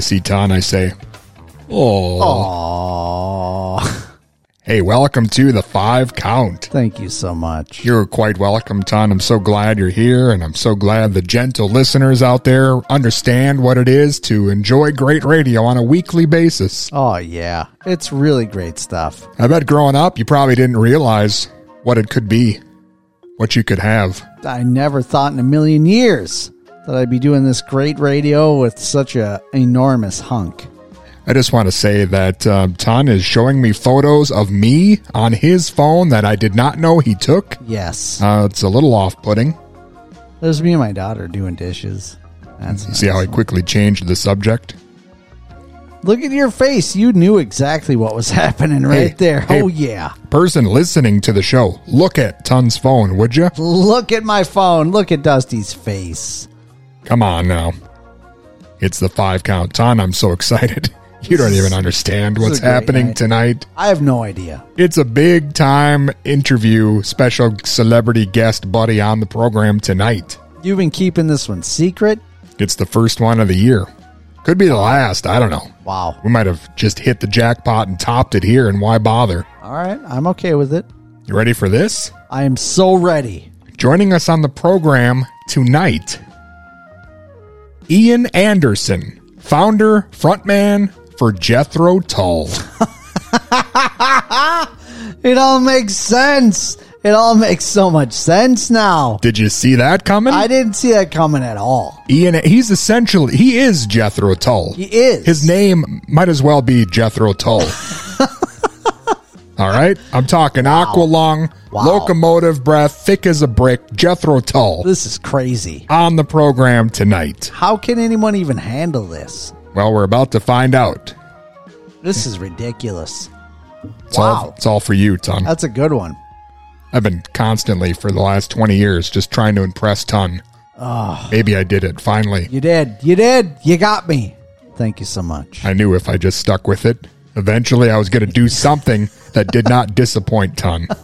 I see Ton, I say, Aww. Oh. Hey, welcome to the five count. Thank you so much. You're quite welcome, Ton. I'm so glad you're here, and I'm so glad the gentle listeners out there understand what it is to enjoy great radio on a weekly basis. Oh yeah. It's really great stuff. I bet growing up, you probably didn't realize what it could be, what you could have. I never thought in a million years that I'd be doing this great radio with such a enormous hunk. I just want to say that um, Ton is showing me photos of me on his phone that I did not know he took. Yes. Uh, it's a little off putting. There's me and my daughter doing dishes. That's See how I quickly changed the subject? Look at your face. You knew exactly what was happening right Hey, there. hey. Oh yeah. Person listening to the show, look at Ton's phone, would you? Look at my phone. Look at Dusty's face. Come on now. It's the five count. Ton, I'm so excited. You don't even understand what's happening night. tonight. I have no idea. It's a big time interview, special celebrity guest buddy on the program tonight. You've been keeping this one secret? It's the first one of the year. Could be the last. I don't know. Wow. We might have just hit the jackpot and topped it here, and why bother? All right. I'm okay with it. You ready for this? I am so ready. Joining us on the program tonight, Ian Anderson, founder, frontman for Jethro Tull. It all makes sense. It all makes so much sense now. Did you see that coming? I didn't see that coming at all. Ian, he's essentially, he is Jethro Tull. He is. His name might as well be Jethro Tull. All right? I'm talking Aqualung, Wow. locomotive breath, thick as a brick, Jethro Tull This is crazy. on the program tonight. How can anyone even handle this? Well, we're about to find out. This is ridiculous. It's, all, Wow. it's all for you, Ton. That's a good one. I've been constantly for the last 20 years just trying to impress Ton. Ah. Maybe I did it finally. You did. You did. You got me. Thank you so much. I knew if I just stuck with it, eventually I was going to do something that did not disappoint Ton.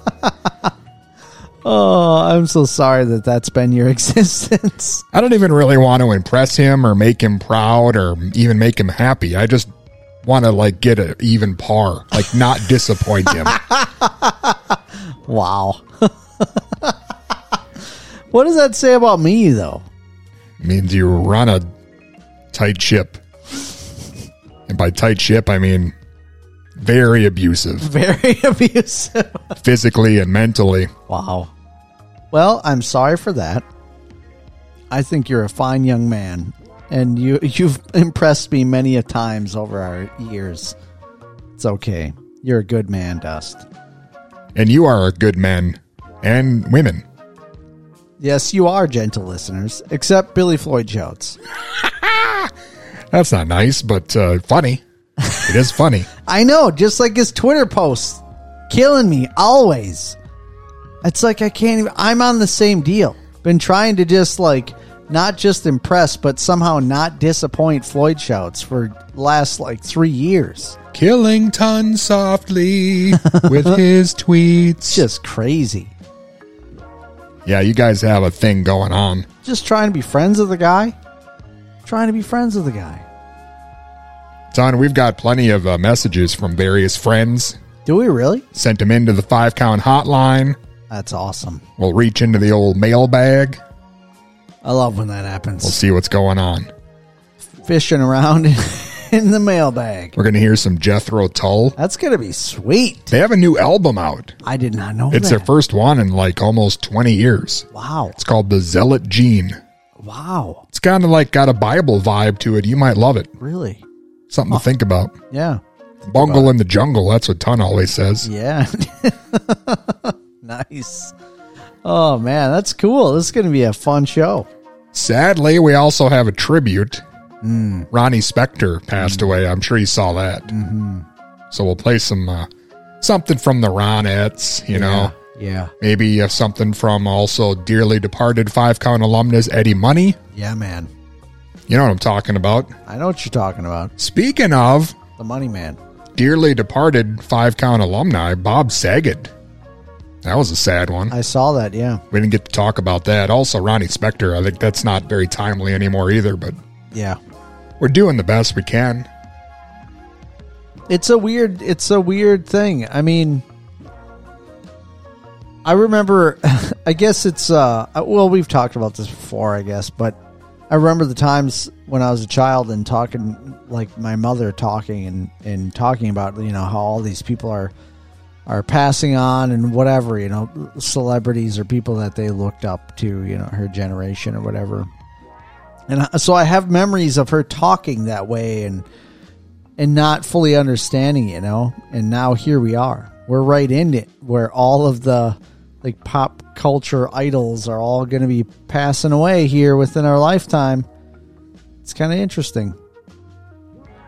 Oh, I'm so sorry that that's been your existence. I don't even really want to impress him or make him proud or even make him happy. I just want to like get an even par, like not disappoint him. Wow. what does that say about me, though? means you run a tight ship. And by tight ship, I mean very abusive, Very abusive. physically and mentally. Wow. Well, I'm sorry for that. I think you're a fine young man, and you you've impressed me many a times over our years. It's okay. You're a good man, Dust. And you are a good man and women. Yes, you are gentle listeners, except Billy Floyd Jones. That's not nice, but uh, funny. It is funny. I know, just like his Twitter posts, killing me always. It's like I can't even. I'm on the same deal. Been trying to just like not just impress, but somehow not disappoint Floyd shouts for last like three years. Killing Ton softly with his tweets. Just crazy. Yeah, you guys have a thing going on. Just trying to be friends with the guy. Trying to be friends with the guy. Ton, we've got plenty of uh, messages from various friends. Do we really? Sent them into the five count hotline. That's awesome. We'll reach into the old mailbag. I love when that happens. We'll see what's going on. Fishing around in the mailbag. We're going to hear some Jethro Tull. That's gonna be sweet. They have a new album out. I did not know It's that. their first one in like almost 20 years. wow. It's called The Zealot Gene. Wow. It's kind of like got a Bible vibe to it. You might love it. Really? Something to think about. Yeah. Bungle in the jungle. That's what Ton always says. Yeah. nice. Oh man, that's cool. This is going to be a fun show. Sadly, we also have a tribute. Ronnie Spector passed away. I'm sure you saw that. Mm-hmm. So we'll play some uh, something from the Ronettes. You know, Yeah. maybe uh, something from also dearly departed five count alumnus Eddie Money. Yeah, man. You know what I'm talking about. I know what you're talking about. Speaking of The Money Man. dearly departed five count alumni, Bob Saget. That was a sad one. I saw that. Yeah. We didn't get to talk about that. Also, Ronnie Spector. I think that's not very timely anymore either, but Yeah. we're doing the best we can. It's a weird it's a weird thing. I mean I remember I guess it's uh well we've talked about this before I guess, but I remember the times when I was a child and talking like my mother talking and and talking about you know how all these people are are passing on and whatever, you know, celebrities or people that they looked up to, you know, her generation or whatever. And so I have memories of her talking that way and and not fully understanding, you know. And now here we are. We're right in it where all of the like pop culture idols are all going to be passing away here within our lifetime. It's kind of interesting.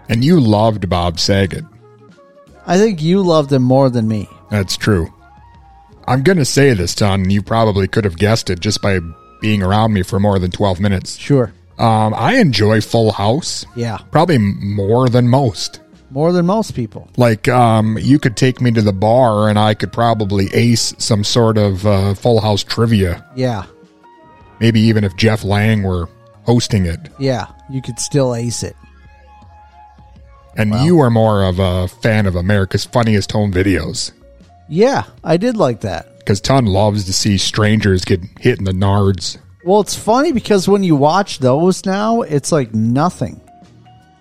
And you loved Bob Saget. I think you loved him more than me. That's true. I'm going to say this, Ton, and you probably could have guessed it just by being around me for more than 12 minutes. Sure. Um, I enjoy Full House Yeah. probably more than most. More than most people. Like, um, you could take me to the bar and I could probably ace some sort of uh, Full House trivia. Yeah. Maybe even if Jeff Lang were hosting it. Yeah. You could still ace it. And you are more of a fan of America's Funniest Home Videos. Yeah. I did like that. Because Ton loves to see strangers get hit in the nards. Well, it's funny because when you watch those now, it's like nothing.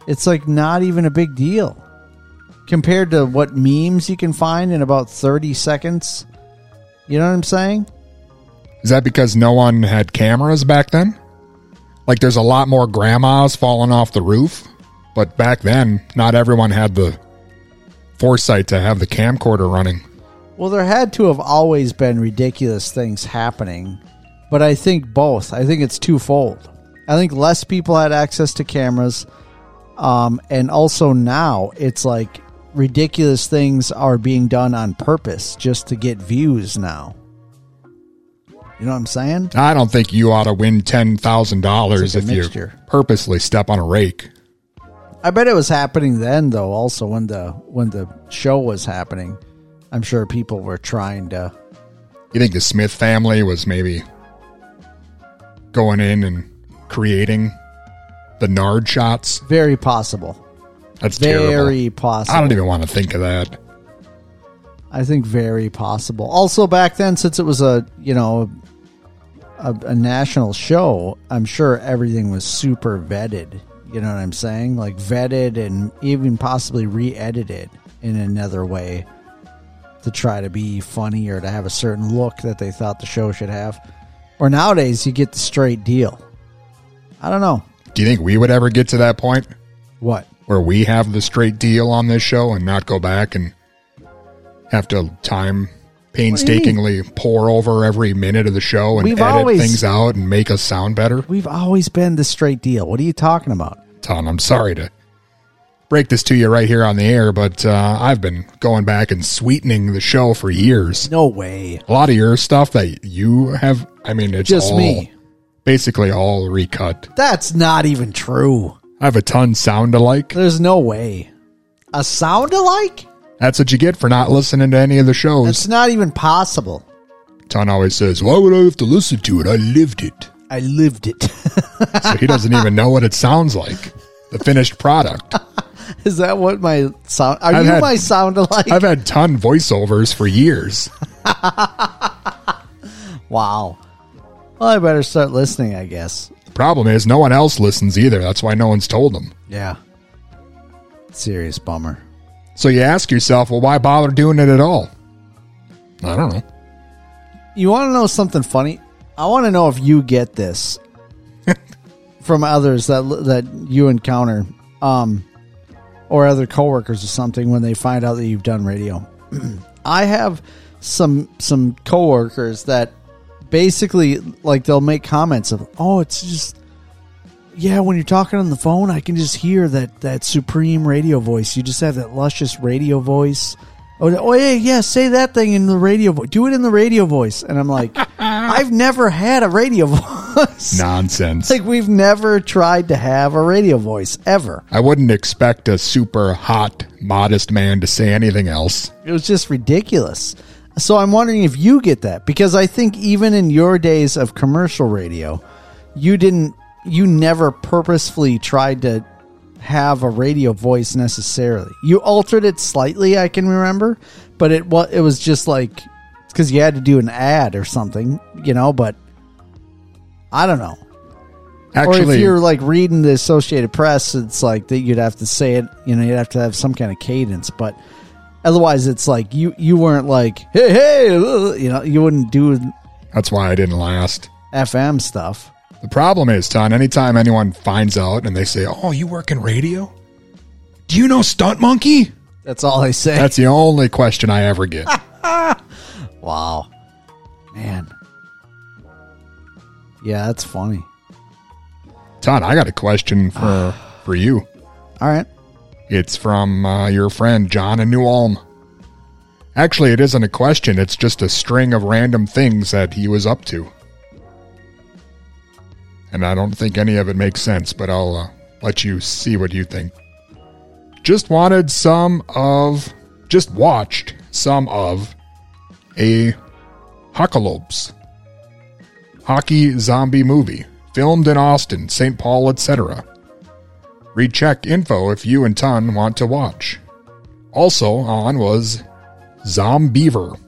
It's like not even a big deal compared to what memes you can find in about 30 seconds. You know what I'm saying? Is that because no one had cameras back then? Like there's a lot more grandmas falling off the roof, but back then not everyone had the foresight to have the camcorder running. Well, there had to have always been ridiculous things happening, but I think both. I think it's twofold. I think less people had access to cameras, um, and also now it's like ridiculous things are being done on purpose just to get views now. You know what I'm saying? I don't think you ought to win ten thousand dollars if a you purposely step on a rake. I bet it was happening then, though. Also, when the when the show was happening, I'm sure people were trying to. You think the Smith family was maybe going in and creating the nard shots? Very possible. That's terrible. Very possible. I don't even want to think of that. I think very possible. Also, back then, since it was a you know a, a national show, I'm sure everything was super vetted. You know what I'm saying? Like vetted and even possibly re-edited in another way to try to be funny or to have a certain look that they thought the show should have. Or nowadays, you get the straight deal. I don't know Do you think we would ever get to that point what. where we have the straight deal on this show and not go back and have to time painstakingly pour over every minute of the show and We've edit always- things out and make us sound better? We've always been the straight deal. What are you talking about? Ton, I'm sorry to break this to you right here on the air, but uh, I've been going back and sweetening the show for years. No way. A lot of your stuff that you have, I mean, it's Just all me. Basically all recut. That's not even true. I have a ton sound alike. There's no way. A sound alike? That's what you get for not listening to any of the shows. It's not even possible. Ton always says, Why would I have to listen to it? I lived it. I lived it. So he doesn't even know what it sounds like. The finished product. Is that what my sound? Are I've you had- my sound alike? I've had ton voiceovers for years. wow. Well, I better start listening, I guess. The problem is no one else listens either. That's why no one's told them. Yeah. Serious bummer. So you ask yourself, well, why bother doing it at all? I don't know. You want to know something funny? I want to know if you get this from others that that you encounter, um, or other coworkers or something when they find out that you've done radio. I have some some coworkers that basically like they'll make comments of, "Oh, it's just yeah, when you're talking on the phone, I can just hear that that supreme radio voice. You just have that luscious radio voice." Oh, oh yeah, yeah, say that thing in the radio voice. Do it in the radio voice. And I'm like, I've never had a radio voice. Nonsense. Like we've never tried to have a radio voice ever. I wouldn't expect a super hot, modest man to say anything else. It was just ridiculous. So I'm wondering if you get that because I think even in your days of commercial radio, you didn't you never purposefully tried to have a radio voice necessarily. You altered it slightly, I can remember, but it was it was just like cuz you had to do an ad or something, you know, but I don't know. or if you're like reading the Associated Press, it's like that you'd have to say it. You know, you'd have to have some kind of cadence. But otherwise, it's like you you weren't like hey hey, uh," you know, you wouldn't do that's why I didn't last. FM stuff. The problem is, Ton, anytime anyone finds out and they say, Oh, you work in radio? Do you know Stunt Monkey? That's all I say. That's the only question I ever get. wow, man. Yeah, that's funny. Ton, I got a question for for you. All right. It's from uh, your friend John in New Ulm. Actually, it isn't a question, it's just a string of random things that he was up to. And I don't think any of it makes sense, but I'll uh, let you see what you think. Just wanted some of, just watched some of a Hockalopes hockey zombie movie filmed in Austin, St. Paul, etc. Recheck info if you and Ton want to watch. Also on was Zombeaver.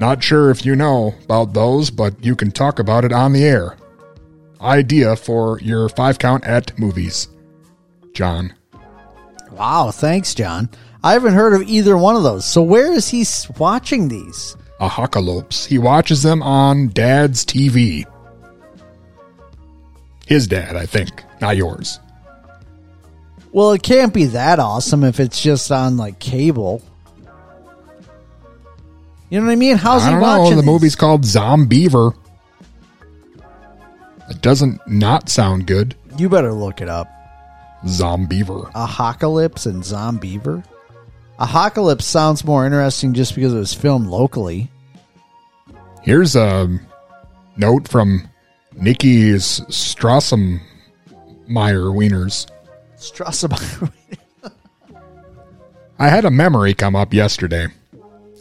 Not sure if you know about those, but you can talk about it on the air. Idea for your five count at movies. John. Wow. Thanks, John. I haven't heard of either one of those. So where is he watching these? A Hockalopes. He watches them on Dad's TV. His dad, I think, not yours. Well, it can't be that awesome if it's just on like cable. You know what I mean? How's I he don't know. watching The these? movie's called Zombeaver. It doesn't not sound good. You better look it up. Zombeaver. Apocalypse and Zombeaver. Apocalypse sounds more interesting just because it was filmed locally. Here's a note from Nikki's Strassenmeyer Wieners. Strassenmeyer. I had a memory come up yesterday.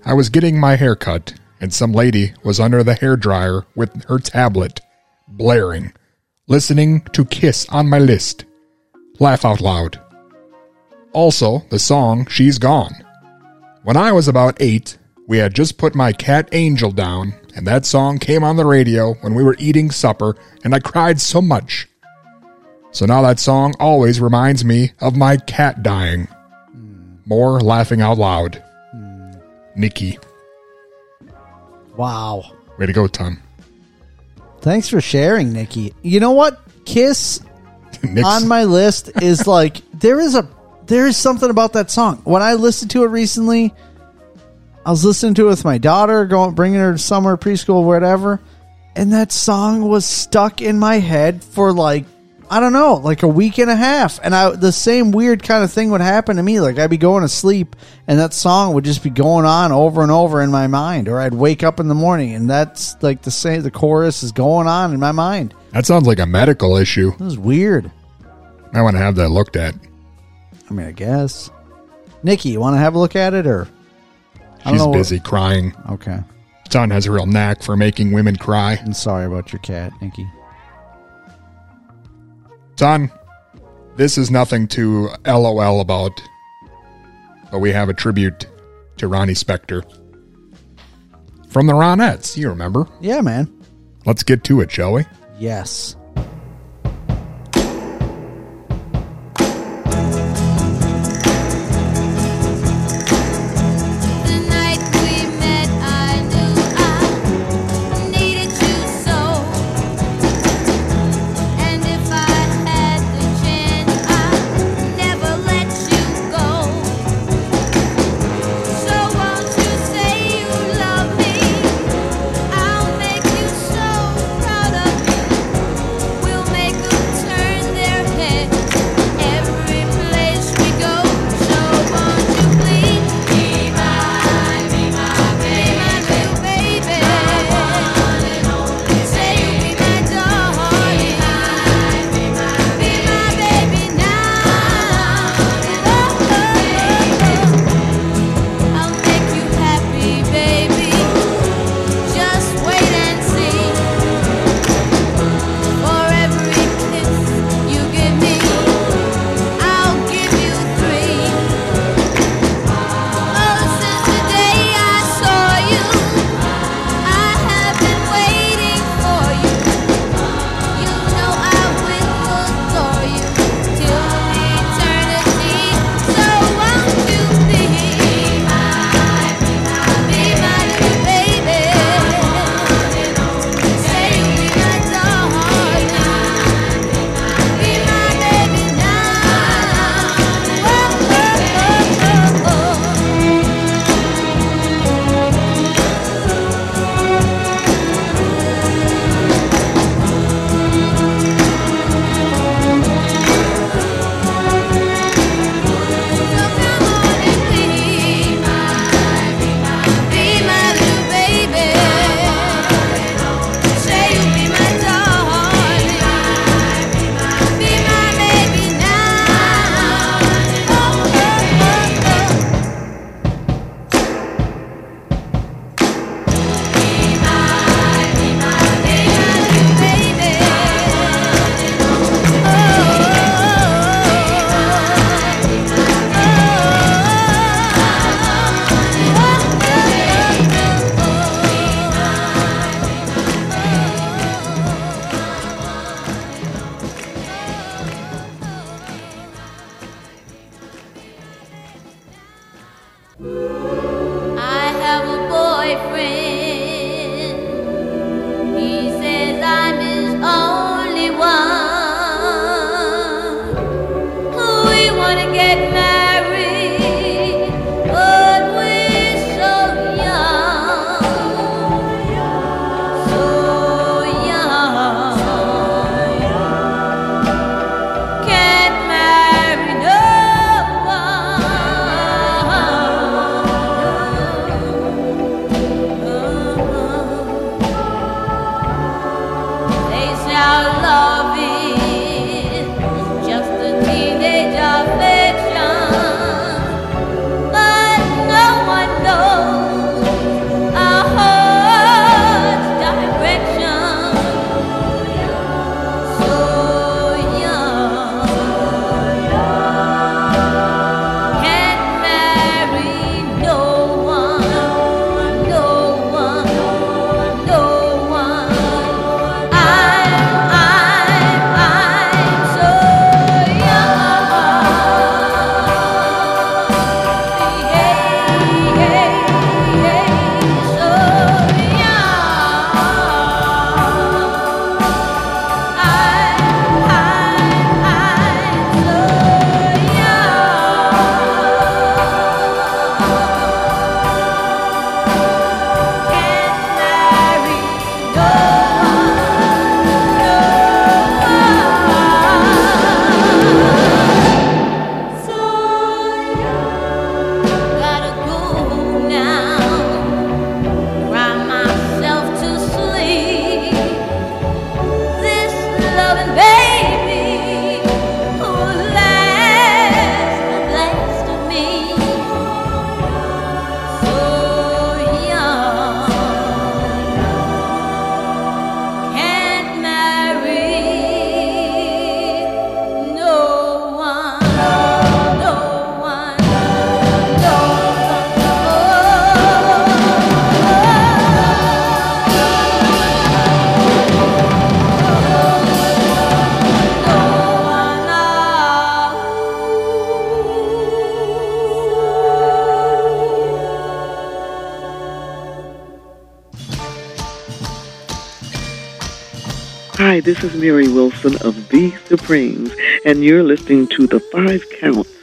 I was getting my hair cut, and some lady was under the hair dryer with her tablet, blaring, listening to Kiss on my list. Laugh out loud. Also, the song She's Gone. When I was about eight, we had just put my cat Angel down, and that song came on the radio when we were eating supper, and I cried so much. So now that song always reminds me of my cat dying. More laughing out loud. Nikki. wow. Way to go, Tom. Thanks for sharing, Nikki. You know what? Kiss on my list is like there is a there is something about that song. When I listened to it recently, I was listening to it with my daughter, going bringing her to summer preschool, whatever, and that song was stuck in my head for like I don't know, like a week and a half, and I the same weird kind of thing would happen to me. Like I'd be going to sleep, and that song would just be going on over and over in my mind, or I'd wake up in the morning, and that's like the same. The chorus is going on in my mind. That sounds like a medical issue. This is weird. I want to have that looked at. I mean, I guess. Nikki, you want to have a look at it, or She's busy crying. Okay, John has a real knack for making women cry. I'm sorry about your cat, Nikki. Son, this is nothing to LOL about, but we have a tribute to Ronnie Spector. From the Ronettes, you remember. Yeah, man. Let's get to it, shall we? Yes. is Mary Wilson of The Supremes, and you're listening to The Five Counts.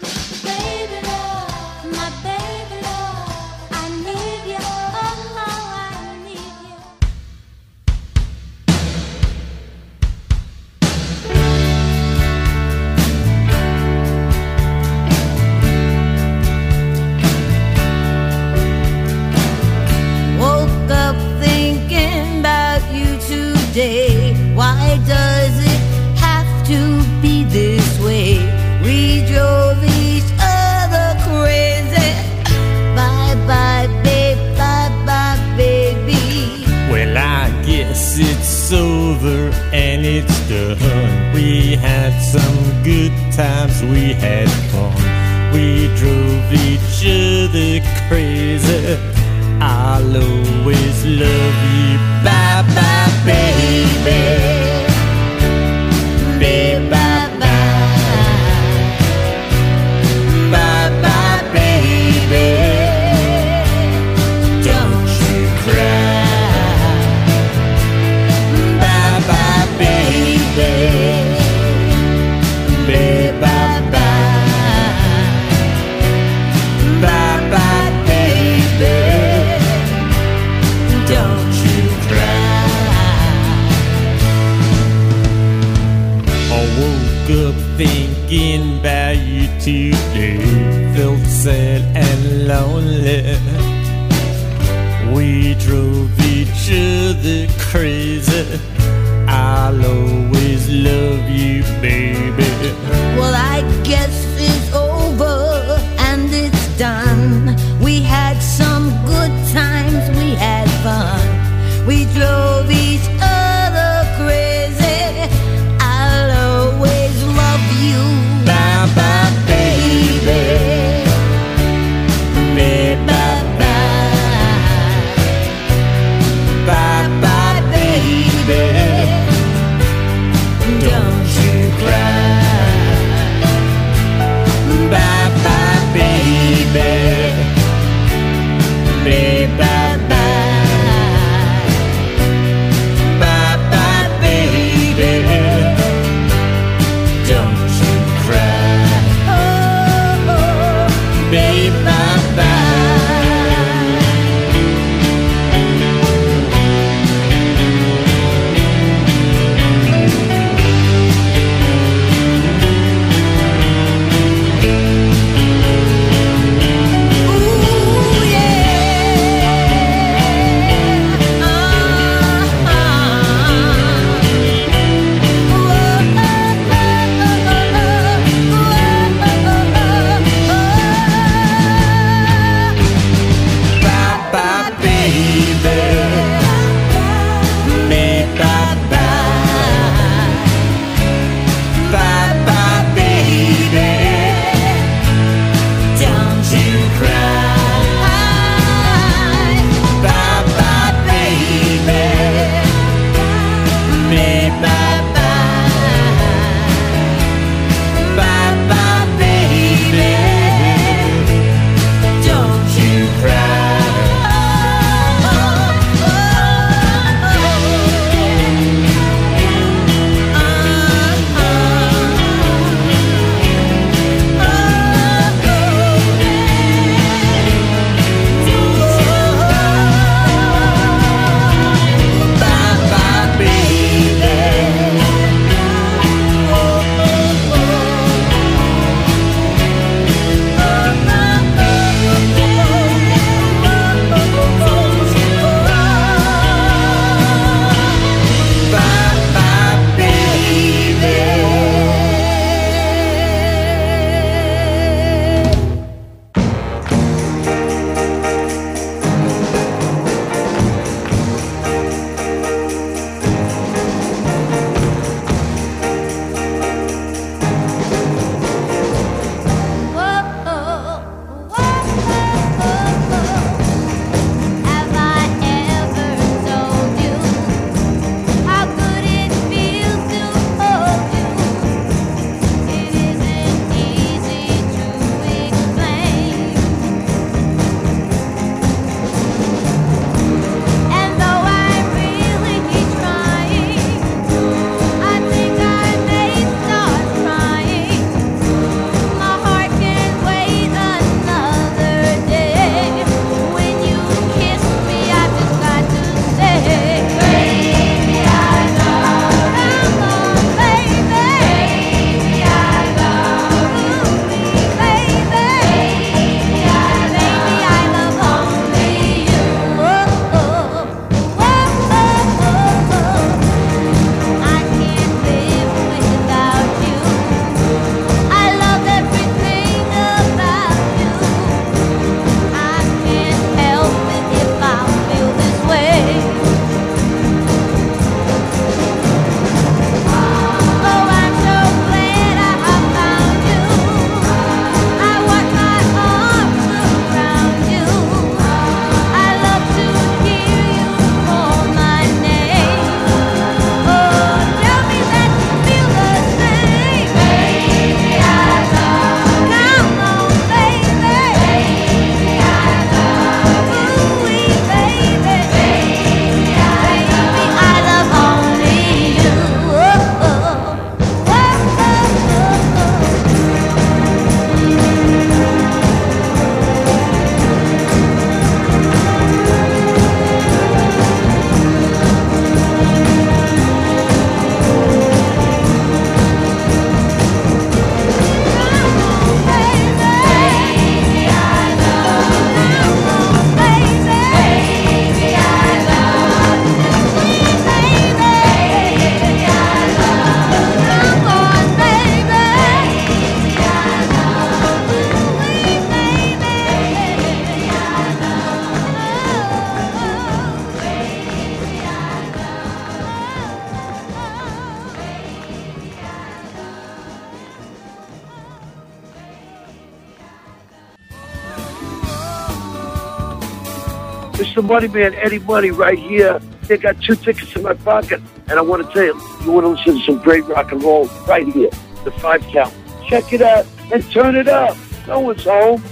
Mr. Moneyman, Eddie Money, right here. They got two tickets in my pocket, and I want to tell you, you want to listen to some great rock and roll right here, the five count. Check it out and turn it up. No one's home.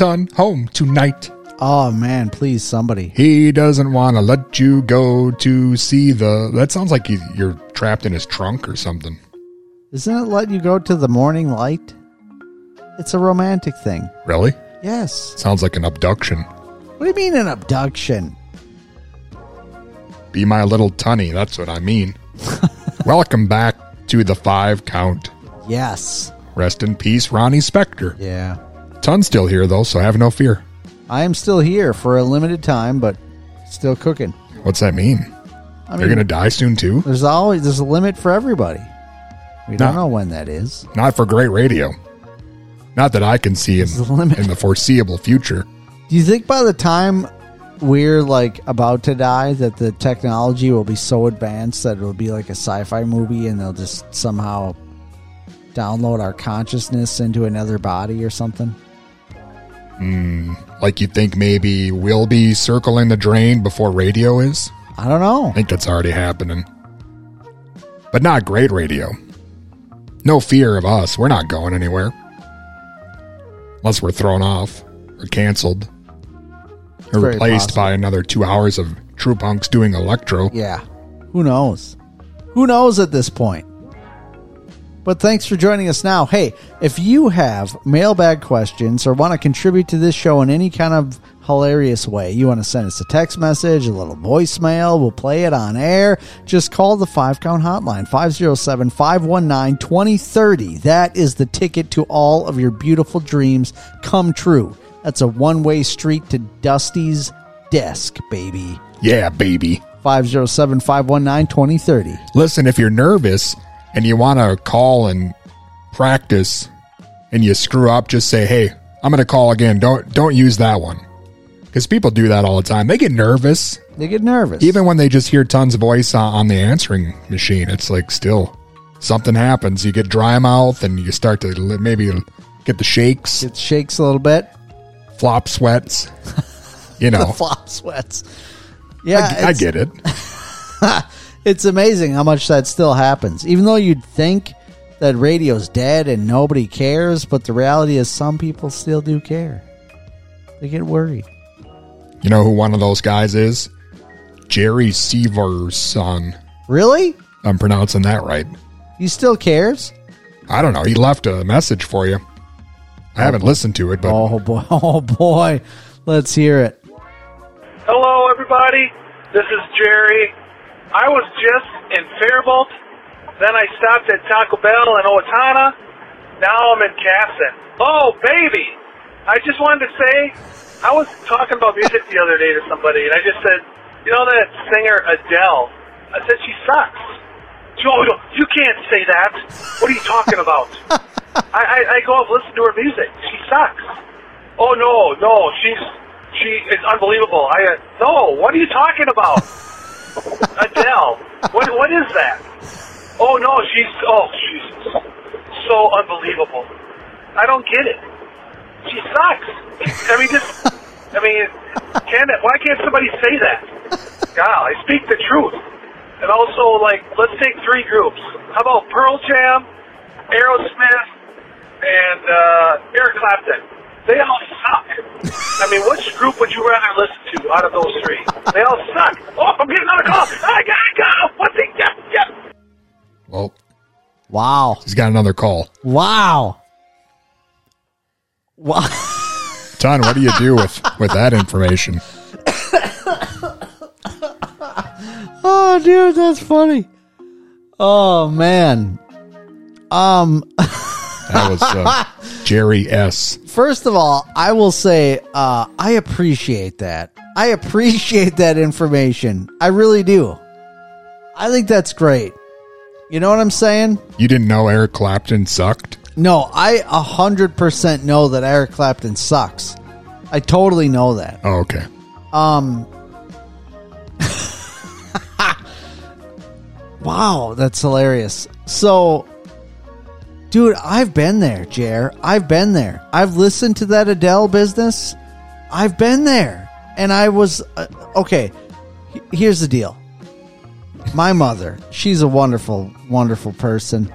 Ton home tonight. Oh man, please somebody. He doesn't want to let you go to see the. That sounds like you- you're trapped in his trunk or something. Isn't it let you go to the morning light? It's a romantic thing. Really? Yes. Sounds like an abduction. What do you mean an abduction? Be my little tunny. That's what I mean. Welcome back to the five count. Yes. Rest in peace, Ronnie Spector. Yeah. Ton's still here though, so have no fear. I am still here for a limited time, but still cooking. What's that mean? I They're mean, gonna die soon too. There's always there's a limit for everybody. We don't No. know when that is. Not for great radio. Not that I can see in, a limit. in the foreseeable future. Do you think by the time we're like about to die that the technology will be so advanced that it'll be like a sci-fi movie and they'll just somehow download our consciousness into another body or something? Mm, like you think maybe we'll be circling the drain before radio is? I don't know. I think that's already happening. But not great radio. No fear of us. We're not going anywhere. Unless we're thrown off or canceled or replaced possible. by another two hours of true punks doing electro. Yeah. Who knows? Who knows at this point? But thanks for joining us now. Hey, if you have mailbag questions or want to contribute to this show in any kind of hilarious way, you want to send us a text message, a little voicemail, we'll play it on air. Just call the 5 count hotline 507 519 2030. That is the ticket to all of your beautiful dreams come true. That's a one way street to Dusty's desk, baby. Yeah, baby. 507 519 2030. Listen, if you're nervous and you want to call and practice and you screw up, just say, "Hey, I'm going to call again." Don't don't use that one. Cuz people do that all the time. They get nervous They get nervous. even when they just hear tons of voice on, the answering machine. It's like still something happens. You get dry mouth and you start to maybe get the shakes, it shakes a little bit. flop sweats. You The know, flop sweats. Yeah, I, I get it. It's amazing how much that still happens. Even though you'd think that radio's dead and nobody cares, but the reality is some people still do care. They get worried. You know who one of those guys is? Jerry Severson. Really? I'm pronouncing that right. He still cares? I don't know. He left a message for you. I oh, haven't listened to it, but Oh boy. Oh boy. Let's hear it. Hello, everybody. This is Jerry. I was just in Faribault. Then I stopped at Taco Bell in Owatonna. Now I'm in Kasson. Oh, baby! I just wanted to say, I was talking about music the other day to somebody, and I just said, you know that singer Adele? I said she sucks. She, oh, no, you can't say that. What are you talking about? I, I, I go up and listen to her music. She sucks. Oh no, no, she's she is unbelievable. I uh, no, what are you talking about? Adele. What what is that? Oh no, she's oh Jesus, so unbelievable. I don't get it. She sucks. I mean, just I mean, can why can't somebody say that? God, I speak the truth. And also, like, let's take three groups. How about Pearl Jam, Aerosmith, and uh, Eric Clapton? They all suck. I mean, which group would you rather listen to out of those three? They all suck. Oh, I'm getting another call. I gotta go. What's it? Yep, yep. well, Wow. he's got another call. Wow. Wow. Ton, what do you do with with that information? Oh, dude, that's funny. Oh man. Um. That was uh, Jerry S. First of all, I will say uh, I appreciate that. I appreciate that information. I really do. I think that's great. You know what I'm saying? You didn't know Eric Clapton sucked? No, I a hundred percent know that Eric Clapton sucks. I totally know that. Oh, okay. Um. wow, that's hilarious. So, dude, I've been there, Jer. I've been there. I've listened to that Adele business. I've been there, and I was uh, okay. Here's the deal. My mother, she's a wonderful, wonderful person.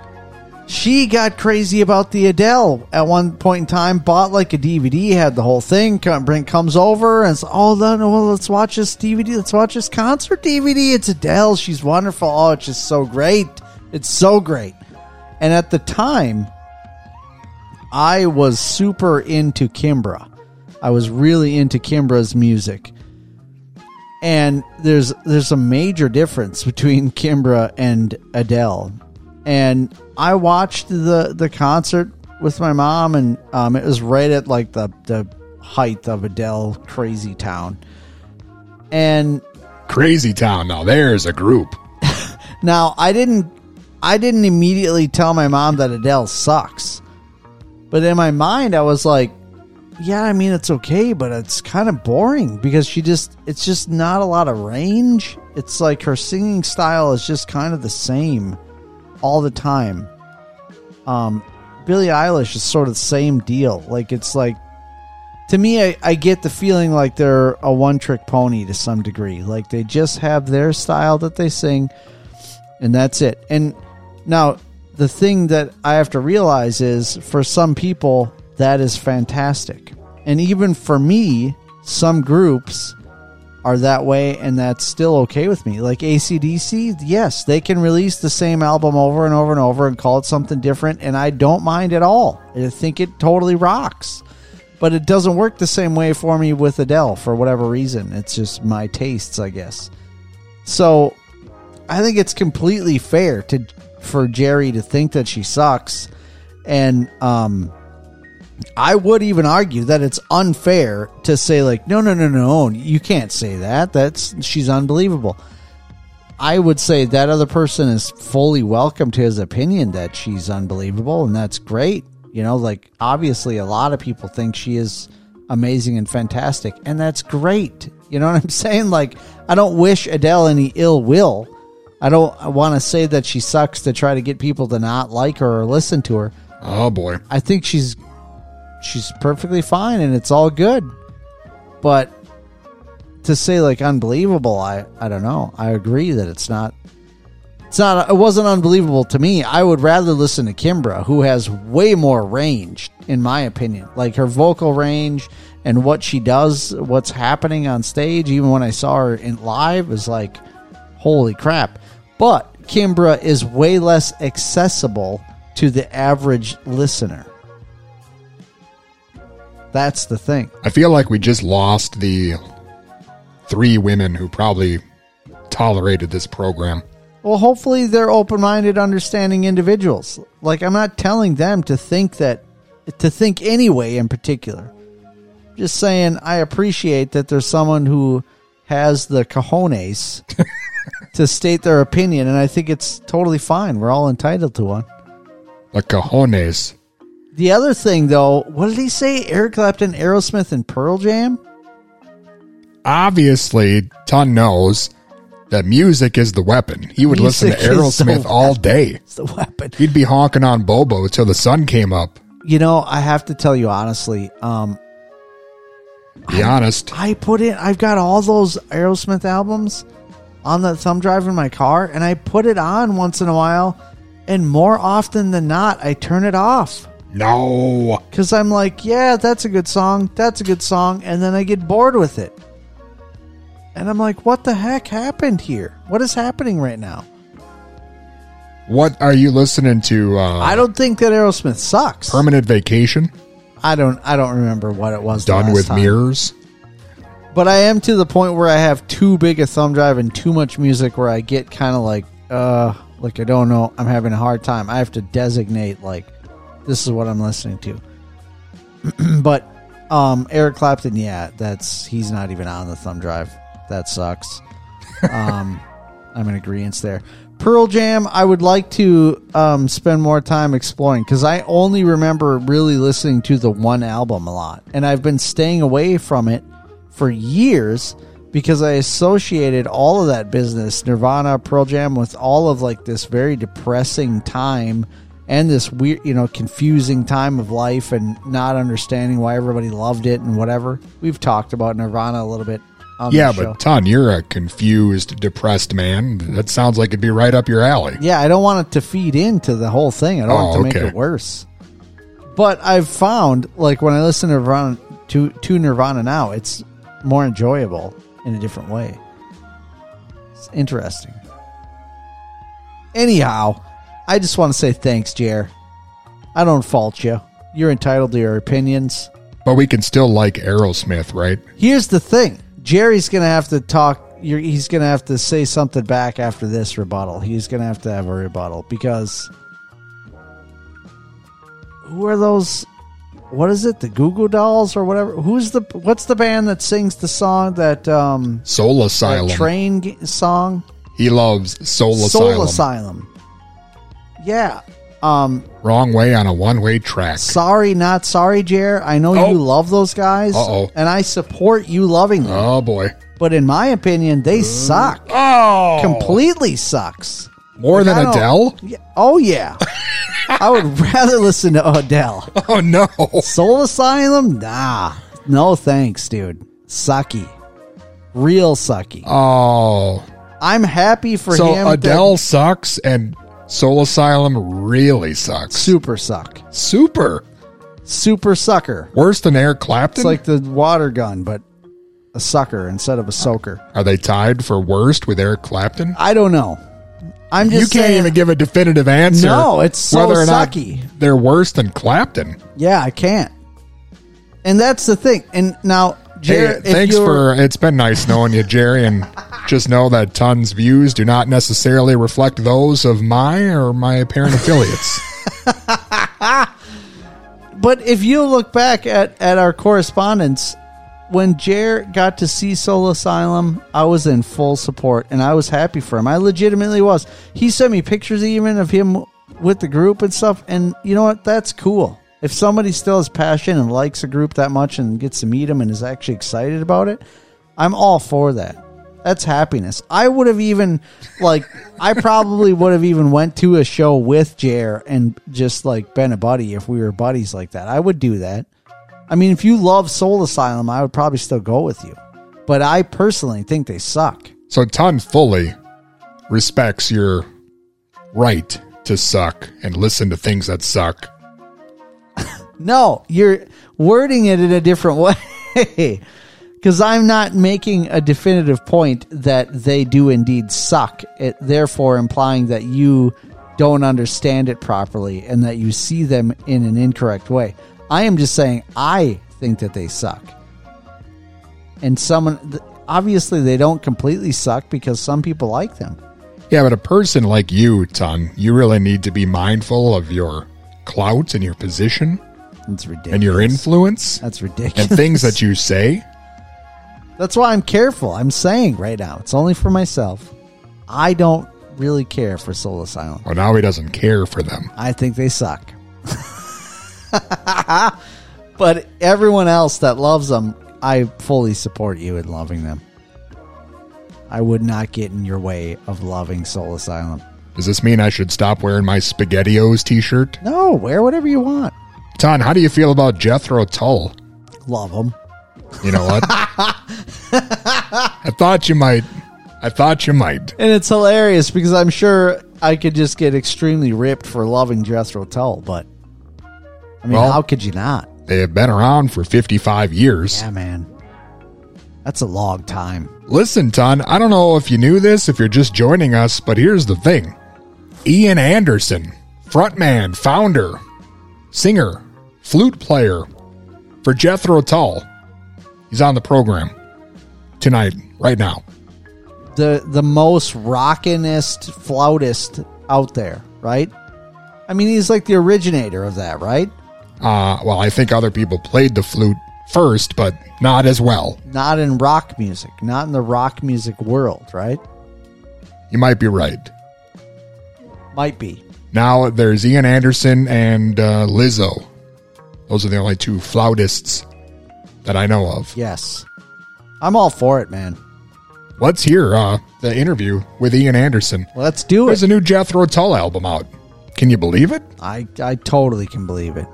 She got crazy about the Adele at one point in time. Bought like a DVD, had the whole thing. Bring comes over and says, "Oh, well, let's watch this DVD. Let's watch this concert DVD. It's Adele. She's wonderful. Oh, it's just so great. It's so great." And at the time, I was super into Kimbra. I was really into Kimbra's music. And there's there's a major difference between Kimbra and Adele. And I watched the the concert with my mom and um, it was right at like the the height of Adele Crazy Town. And Crazy Town. Now there's a group. now I didn't I didn't immediately tell my mom that Adele sucks. But in my mind I was like, yeah, I mean it's okay, but it's kind of boring because she just it's just not a lot of range. It's like her singing style is just kind of the same all the time. Um Billie Eilish is sort of the same deal. Like it's like to me, I, I get the feeling like they're a one trick pony to some degree. Like they just have their style that they sing, and that's it. And now, the thing that I have to realize is for some people, that is fantastic. And even for me, some groups are that way, and that's still okay with me. Like ACDC, yes, they can release the same album over and over and over and call it something different, and I don't mind at all. I think it totally rocks. But it doesn't work the same way for me with Adele for whatever reason. It's just my tastes, I guess. So I think it's completely fair to for Jerry to think that she sucks, and um, I would even argue that it's unfair to say like, no, no, no, no, you can't say that. That's she's unbelievable. I would say that other person is fully welcome to his opinion that she's unbelievable, and that's great. You know, like obviously a lot of people think she is amazing and fantastic, and that's great. You know what I'm saying? Like, I don't wish Adele any ill will. I don't want to say that she sucks to try to get people to not like her or listen to her. Oh boy. I think she's she's perfectly fine and it's all good. But to say like unbelievable, I I don't know. I agree that it's not it's not it wasn't unbelievable to me. I would rather listen to Kimbra who has way more range in my opinion. Like her vocal range and what she does, what's happening on stage even when I saw her in live is like holy crap. But Kimbra is way less accessible to the average listener. That's the thing. I feel like we just lost the three women who probably tolerated this program. Well, hopefully they're open-minded, understanding individuals. Like I'm not telling them to think that to think anyway in particular. Just saying I appreciate that there's someone who has the cojones to state their opinion and I think it's totally fine. We're all entitled to one. The cojones. The other thing though, what did he say? Eric Clapton, Aerosmith and Pearl Jam? Obviously, Ton knows that music is the weapon. He would listen to Music is the Aerosmith all day. It's the weapon. He'd be honking on Bobo till the sun came up. You know, I have to tell you honestly, um, Be honest. I put in I've got all those Aerosmith albums on the thumb drive in my car and I put it on once in a while and more often than not I turn it off No. cuz I'm like, yeah, that's a good song. That's a good song and then I get bored with it. And I'm like, what the heck happened here? What is happening right now? What are you listening to? Uh, I don't think that Aerosmith sucks. Permanent Vacation? I don't I don't remember what it was Done with time. mirrors? But I am to the point where I have too big a thumb drive and too much music where I get kind of like, uh, like I don't know. I'm having a hard time. I have to designate like, this is what I'm listening to. but um, Eric Clapton, yeah, that's he's not even on the thumb drive. That sucks. Um, I'm in agreement there. Pearl Jam, I would like to um, spend more time exploring because I only remember really listening to the one album a lot, and I've been staying away from it for years because I associated all of that business, Nirvana, Pearl Jam, with all of like this very depressing time and this weird, you know, confusing time of life and not understanding why everybody loved it and whatever. We've talked about Nirvana a little bit. On Yeah, but Ton, you're a confused, depressed man. That sounds like it'd be right up your alley. Yeah, I don't want it to feed into the whole thing. I don't want Oh, to make it worse. But I've found, like when I listen to Nirvana to to Nirvana now, it's more enjoyable in a different way. It's interesting. Anyhow, I just want to say thanks, Jer. I don't fault you. You're entitled to your opinions. But we can still like Aerosmith, right? Here's the thing: Jerry's gonna have to talk. You're, he's gonna have to say something back after this rebuttal. He's gonna have to have a rebuttal because who are those? What is it? The Goo Goo Dolls or whatever? Who's the? What's the band that sings the song that um Soul that Asylum. train g- song? he loves Soul, Asylum. Soul Asylum. Asylum. Yeah. Um. Wrong way on a one way track. Sorry, not sorry, Jer. I know Oh. you love those guys, Uh-oh. and I support you loving them. Oh boy. But in my opinion, they suck. Oh, Completely sucks. More Like, than Adele? Yeah. Oh yeah. I would rather listen to Adele. Oh no. Soul Asylum, nah. No thanks, dude. Sucky. Real sucky. Oh, I'm happy for so him. that- Adele sucks and Soul Asylum really sucks. super suck. Super. Super sucker. Worse than Eric Clapton? It's like the water gun, but a sucker instead of a soaker. Are they tied for worst with Eric Clapton? I don't know. I'm just You can't saying- even give a definitive answer. No, it's so whether or not they're worse than Clapton. Yeah, I can't. And that's the thing. And now, Jared, hey, thanks for it's been nice knowing you, Jerry, and just know that Tons views do not necessarily reflect those of my or my apparent affiliates. But if you look back at, at our correspondence, when Jer got to see Soul Asylum, I was in full support and I was happy for him. I legitimately was. He sent me pictures even of him with the group and stuff. And you know what? That's cool. If somebody still has passion and likes a group that much and gets to meet them and is actually excited about it, I'm all for that. That's happiness. I would have even like I probably would have even went to a show with Jer and just like been a buddy if we were buddies like that. I would do that. I mean, if you love Soul Asylum, I would probably still go with you. But I personally think they suck. so Ton fully respects your right to suck and listen to things that suck. No, you're wording it in a different way. Because I'm not making a definitive point that they do indeed suck, it, therefore implying that you don't understand it properly and that you see them in an incorrect way. I am just saying I think that they suck. And someone, obviously, they don't completely suck because some people like them. Yeah, but a person like you, Ton, you really need to be mindful of your clout and your position It's ridiculous. and your influence That's ridiculous. and things that you say. That's why I'm careful. I'm saying right now, it's only for myself. I don't really care for Soul Asylum. Well, now he doesn't care for them. I think they suck. but everyone else that loves them, I fully support you in loving them. I would not get in your way of loving Soul Asylum. Does this mean I should stop wearing my SpaghettiOs t-shirt? No, wear whatever you want. Ton, how do you feel about Jethro Tull? Love them. You know what? I thought you might. I thought you might. And it's hilarious because I'm sure I could just get extremely ripped for loving Jethro Tull, but I mean, Well- how could you not? They have been around for 55 years. Yeah, man. That's a long time. Listen, Ton, I don't know if you knew this, if you're just joining us, but here's the thing Ian Anderson, frontman, founder, singer, flute player for Jethro Tull. He's on the program tonight, right now. The the most rockinest flautist out there, right? I mean, he's like the originator of that, right? Uh, well, I think other people played the flute first, but not as well. Not in rock music, not in the rock music world, right? You might be right. Might be. Now there's Ian Anderson and uh, Lizzo. Those are the only two flautists that I know of. Yes. I'm all for it, man. Let's hear uh, the interview with Ian Anderson. Let's do it. There's a new Jethro Tull album out. Can you believe it? I I totally can believe it.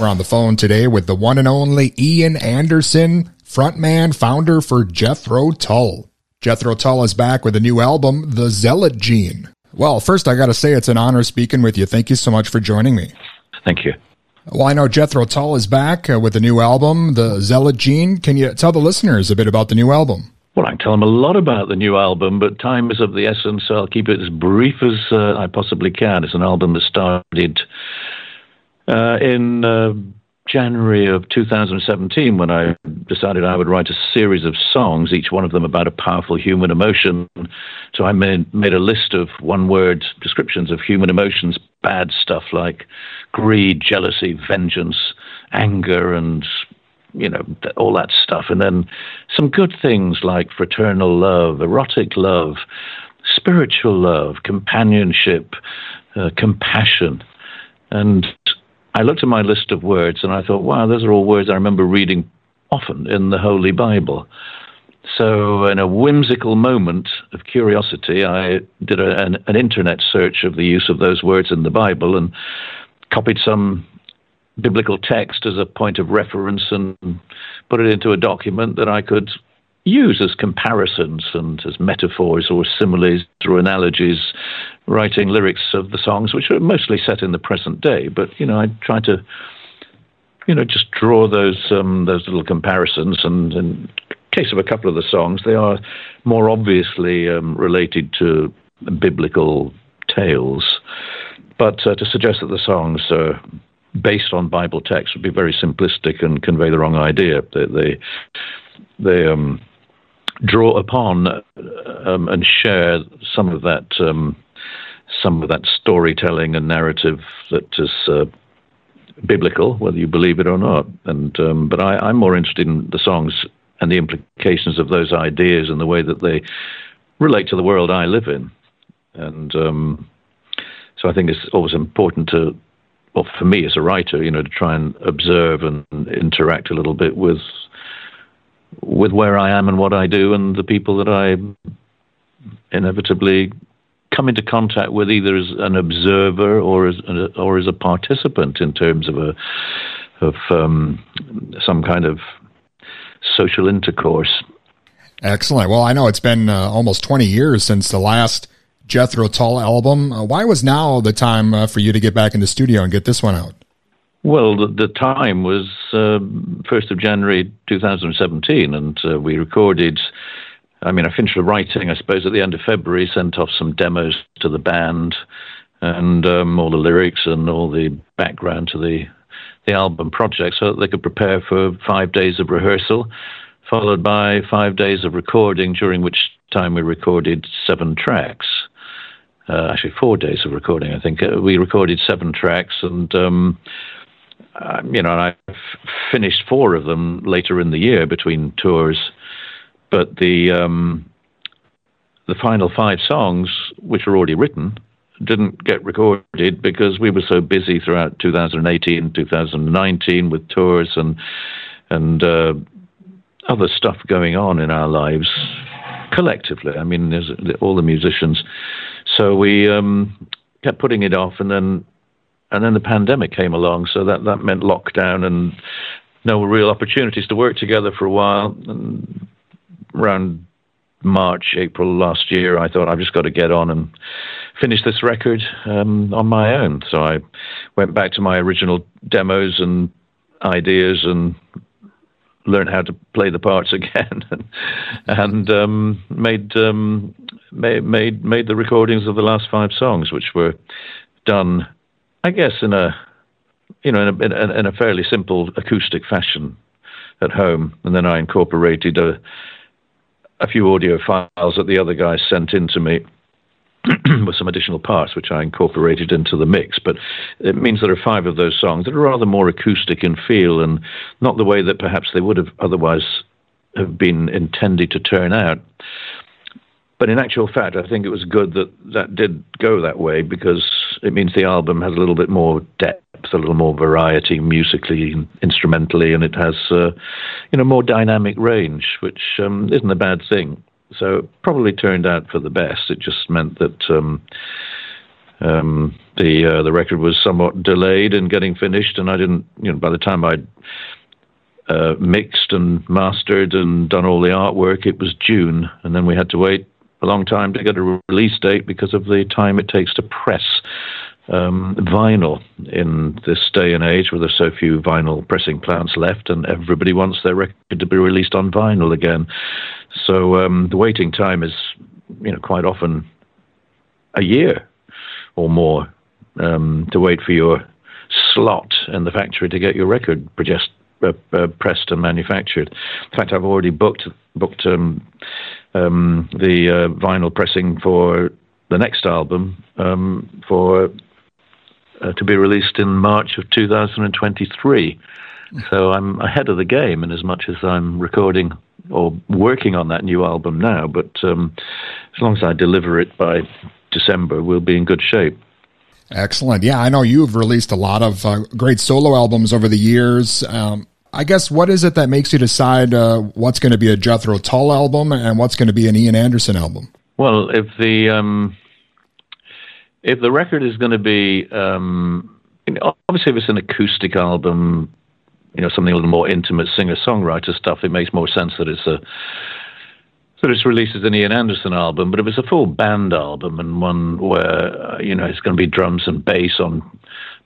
We're on the phone today with the one and only Ian Anderson, frontman, founder for Jethro Tull. Jethro Tull is back with a new album, The Zealot Gene. Well, first, I got to say it's an honor speaking with you. Thank you so much for joining me. Thank you. Well, I know Jethro Tull is back uh, with a new album, The Zealot Gene. Can you tell the listeners a bit about the new album? Well, I can tell them a lot about the new album, but time is of the essence, so I'll keep it as brief as uh, I possibly can. It's an album that started uh, in uh, January of 2017 when I decided I would write a series of songs, each one of them about a powerful human emotion. So I made, made a list of one word descriptions of human emotions, bad stuff like greed, jealousy, vengeance, anger, and you know, all that stuff. And then some good things like fraternal love, erotic love, spiritual love, companionship, uh, compassion. And I looked at my list of words and I thought, wow, those are all words I remember reading often in the Holy Bible. So, in a whimsical moment of curiosity, I did a, an, an internet search of the use of those words in the Bible and copied some biblical text as a point of reference and put it into a document that I could use as comparisons and as metaphors or similes or analogies, writing lyrics of the songs, which are mostly set in the present day. But you know, I try to, you know, just draw those um, those little comparisons. And in case of a couple of the songs, they are more obviously um, related to biblical tales. But uh, to suggest that the songs are based on Bible text would be very simplistic and convey the wrong idea. They they, they um, draw upon um, and share some of that um, some of that storytelling and narrative that is uh, biblical, whether you believe it or not. And um, but I, I'm more interested in the songs and the implications of those ideas and the way that they relate to the world I live in. And um, so I think it's always important to well, for me as a writer, you know, to try and observe and interact a little bit with with where I am and what I do and the people that I inevitably come into contact with, either as an observer or as or as a participant in terms of a of um, some kind of social intercourse. Excellent. Well, I know it's been uh, almost 20 years since the last Jethro Tull album. Uh, why was now the time uh, for you to get back in the studio and get this one out? Well, the, the time was uh, 1st of January 2017, and uh, we recorded. I mean, I finished the writing, I suppose, at the end of February, sent off some demos to the band and um, all the lyrics and all the background to the, the album project so that they could prepare for five days of rehearsal, followed by five days of recording, during which time we recorded seven tracks uh, actually four days of recording. I think uh, we recorded seven tracks, and um, uh, you know, I finished four of them later in the year between tours. But the um, the final five songs, which were already written, didn't get recorded because we were so busy throughout 2018 and 2019 with tours and and uh, other stuff going on in our lives collectively. I mean, there's all the musicians so we um, kept putting it off, and then and then the pandemic came along, so that that meant lockdown and no real opportunities to work together for a while. And around March, April last year, I thought I've just got to get on and finish this record um, on my own. So I went back to my original demos and ideas and learned how to play the parts again, and um, made, um, made made made the recordings of the last five songs, which were done, I guess, in a you know in a, in a fairly simple acoustic fashion at home, and then I incorporated a a few audio files that the other guys sent in to me with some additional parts, which I incorporated into the mix. But it means there are five of those songs that are rather more acoustic in feel and not the way that perhaps they would have otherwise have been intended to turn out. But in actual fact, I think it was good that that did go that way because it means the album has a little bit more depth, a little more variety musically, instrumentally, and it has, uh, you know, more dynamic range, which um, isn't a bad thing. So it probably turned out for the best. It just meant that um, um, the uh, the record was somewhat delayed in getting finished, and I didn't. You know, by the time I'd uh, mixed and mastered and done all the artwork, it was June, and then we had to wait a long time to get a release date because of the time it takes to press um, vinyl in this day and age where there's so few vinyl pressing plants left and everybody wants their record to be released on vinyl again. So um, the waiting time is, you know, quite often a year or more um, to wait for your slot in the factory to get your record produced, uh, uh, pressed and manufactured. In fact, I've already booked booked um, um, the uh, vinyl pressing for the next album um, for uh, to be released in March of 2023. So I'm ahead of the game in as much as I'm recording or working on that new album now. But um, as long as I deliver it by December, we'll be in good shape. Excellent. Yeah, I know you've released a lot of uh, great solo albums over the years. Um, I guess what is it that makes you decide uh, what's going to be a Jethro Tull album and what's going to be an Ian Anderson album? Well, if the um, if the record is going to be um, obviously, if it's an acoustic album, you know, something a little more intimate, singer-songwriter stuff, it makes more sense that it's a that it's released as an Ian Anderson album. But if it's a full band album and one where uh, you know it's going to be drums and bass on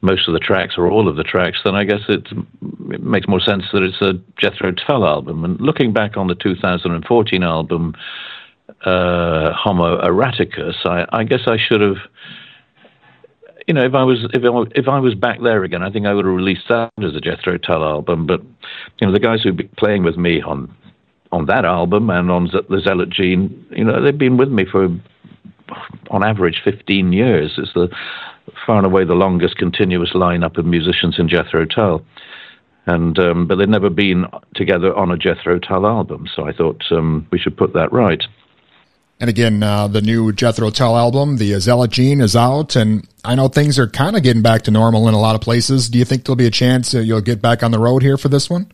most of the tracks or all of the tracks, then I guess it, makes more sense that it's a Jethro Tull album. And looking back on the 2014 album, uh, Homo Erraticus, I, I guess I should have you know, if I was if I, if I was back there again, I think I would have released that as a Jethro Tull album. But you know, the guys who've been playing with me on on that album and on the Zealot Gene, you know, they've been with me for on average 15 years. It's the far and away the longest continuous lineup of musicians in Jethro Tull. And um, but they'd never been together on a Jethro Tull album, so I thought um, we should put that right. And again, uh, the new Jethro Tull album, the Zealot Gene, is out, and I know things are kind of getting back to normal in a lot of places. Do you think there'll be a chance that you'll get back on the road here for this one?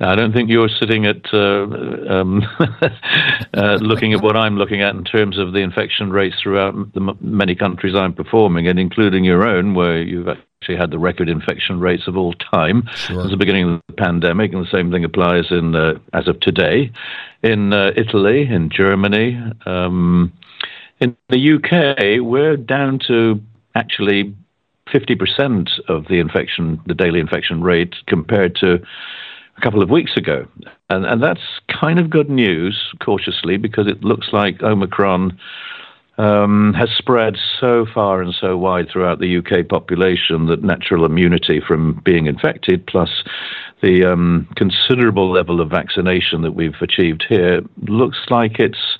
I don't think you're sitting at uh, um, uh, looking at what I'm looking at in terms of the infection rates throughout the m- many countries I'm performing, and including your own, where you've actually had the record infection rates of all time sure. since the beginning of the pandemic, and the same thing applies in uh, as of today in uh, Italy, in Germany, um, in the UK. We're down to actually 50% of the infection, the daily infection rate, compared to a couple of weeks ago. And, and that's kind of good news, cautiously, because it looks like Omicron um, has spread so far and so wide throughout the UK population that natural immunity from being infected, plus the um, considerable level of vaccination that we've achieved here, looks like it's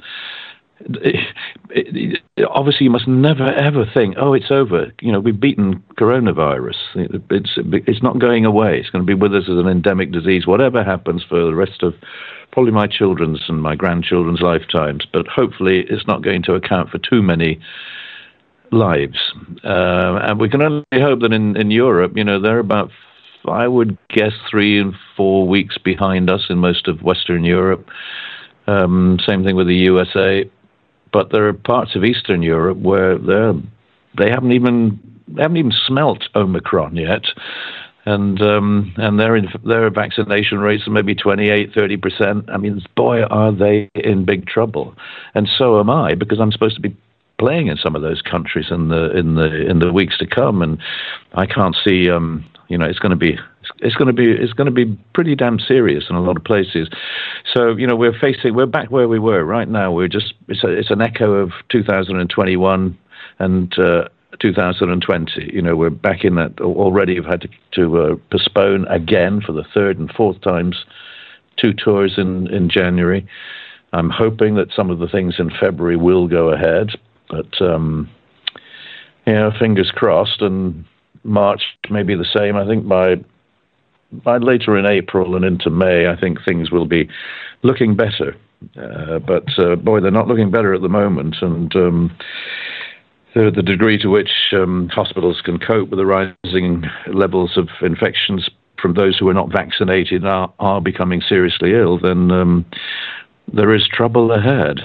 obviously you must never ever think, oh, it's over. You know, we've beaten coronavirus. It's it's not going away. It's going to be with us as an endemic disease, whatever happens for the rest of probably my children's and my grandchildren's lifetimes. But hopefully, it's not going to account for too many lives. Uh, and we can only hope that in in Europe, you know, they're about I would guess three and four weeks behind us in most of Western Europe. Um, same thing with the USA but there are parts of Eastern Europe where they're they haven't even they haven't even smelt Omicron yet, and um, and their their vaccination rates are maybe 28, 30 percent. I mean, boy, are they in big trouble, and so am I because I'm supposed to be playing in some of those countries in the in the in the weeks to come, and I can't see um, you know, it's going to be it's going to be it's going to be pretty damn serious in a lot of places. So you know, we're facing we're back where we were right now. We're just it's a, it's an echo of 2021 and. Uh, 2020. You know, we're back in that already. We've had to, to uh, postpone again for the third and fourth times two tours in, in January. I'm hoping that some of the things in February will go ahead, but um, fingers crossed. And March may be the same. I think by by later in April and into May, I think things will be looking better. Uh, but uh, boy, they're not looking better at the moment, and um, the, the, degree to which um, hospitals can cope with the rising levels of infections from those who are not vaccinated are, are becoming seriously ill, then um, there is trouble ahead.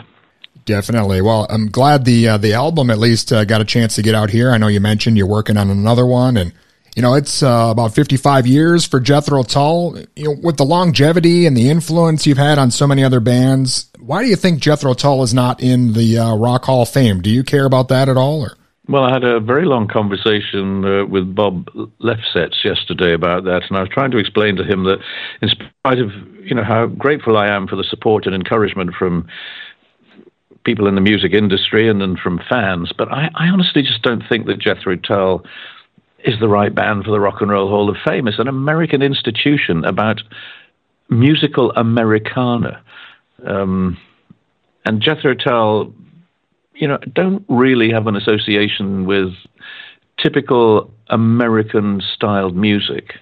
Definitely. Well, I'm glad the uh, the album at least uh, got a chance to get out here. I know you mentioned you're working on another one, and you know it's uh, about 55 years for Jethro Tull. You know, with the longevity and the influence you've had on so many other bands, why do you think Jethro Tull is not in the uh, Rock Hall of Fame? Do you care about that at all, or? Well, I had a very long conversation uh, with Bob Lefsetz yesterday about that, and I was trying to explain to him that, in spite of you know how grateful I am for the support and encouragement from people in the music industry and, and from fans. But I, I honestly just don't think that Jethro Tull is the right band for the Rock and Roll Hall of Fame. It's an American institution about musical Americana. Um, and Jethro Tull, you know, don't really have an association with typical American styled music.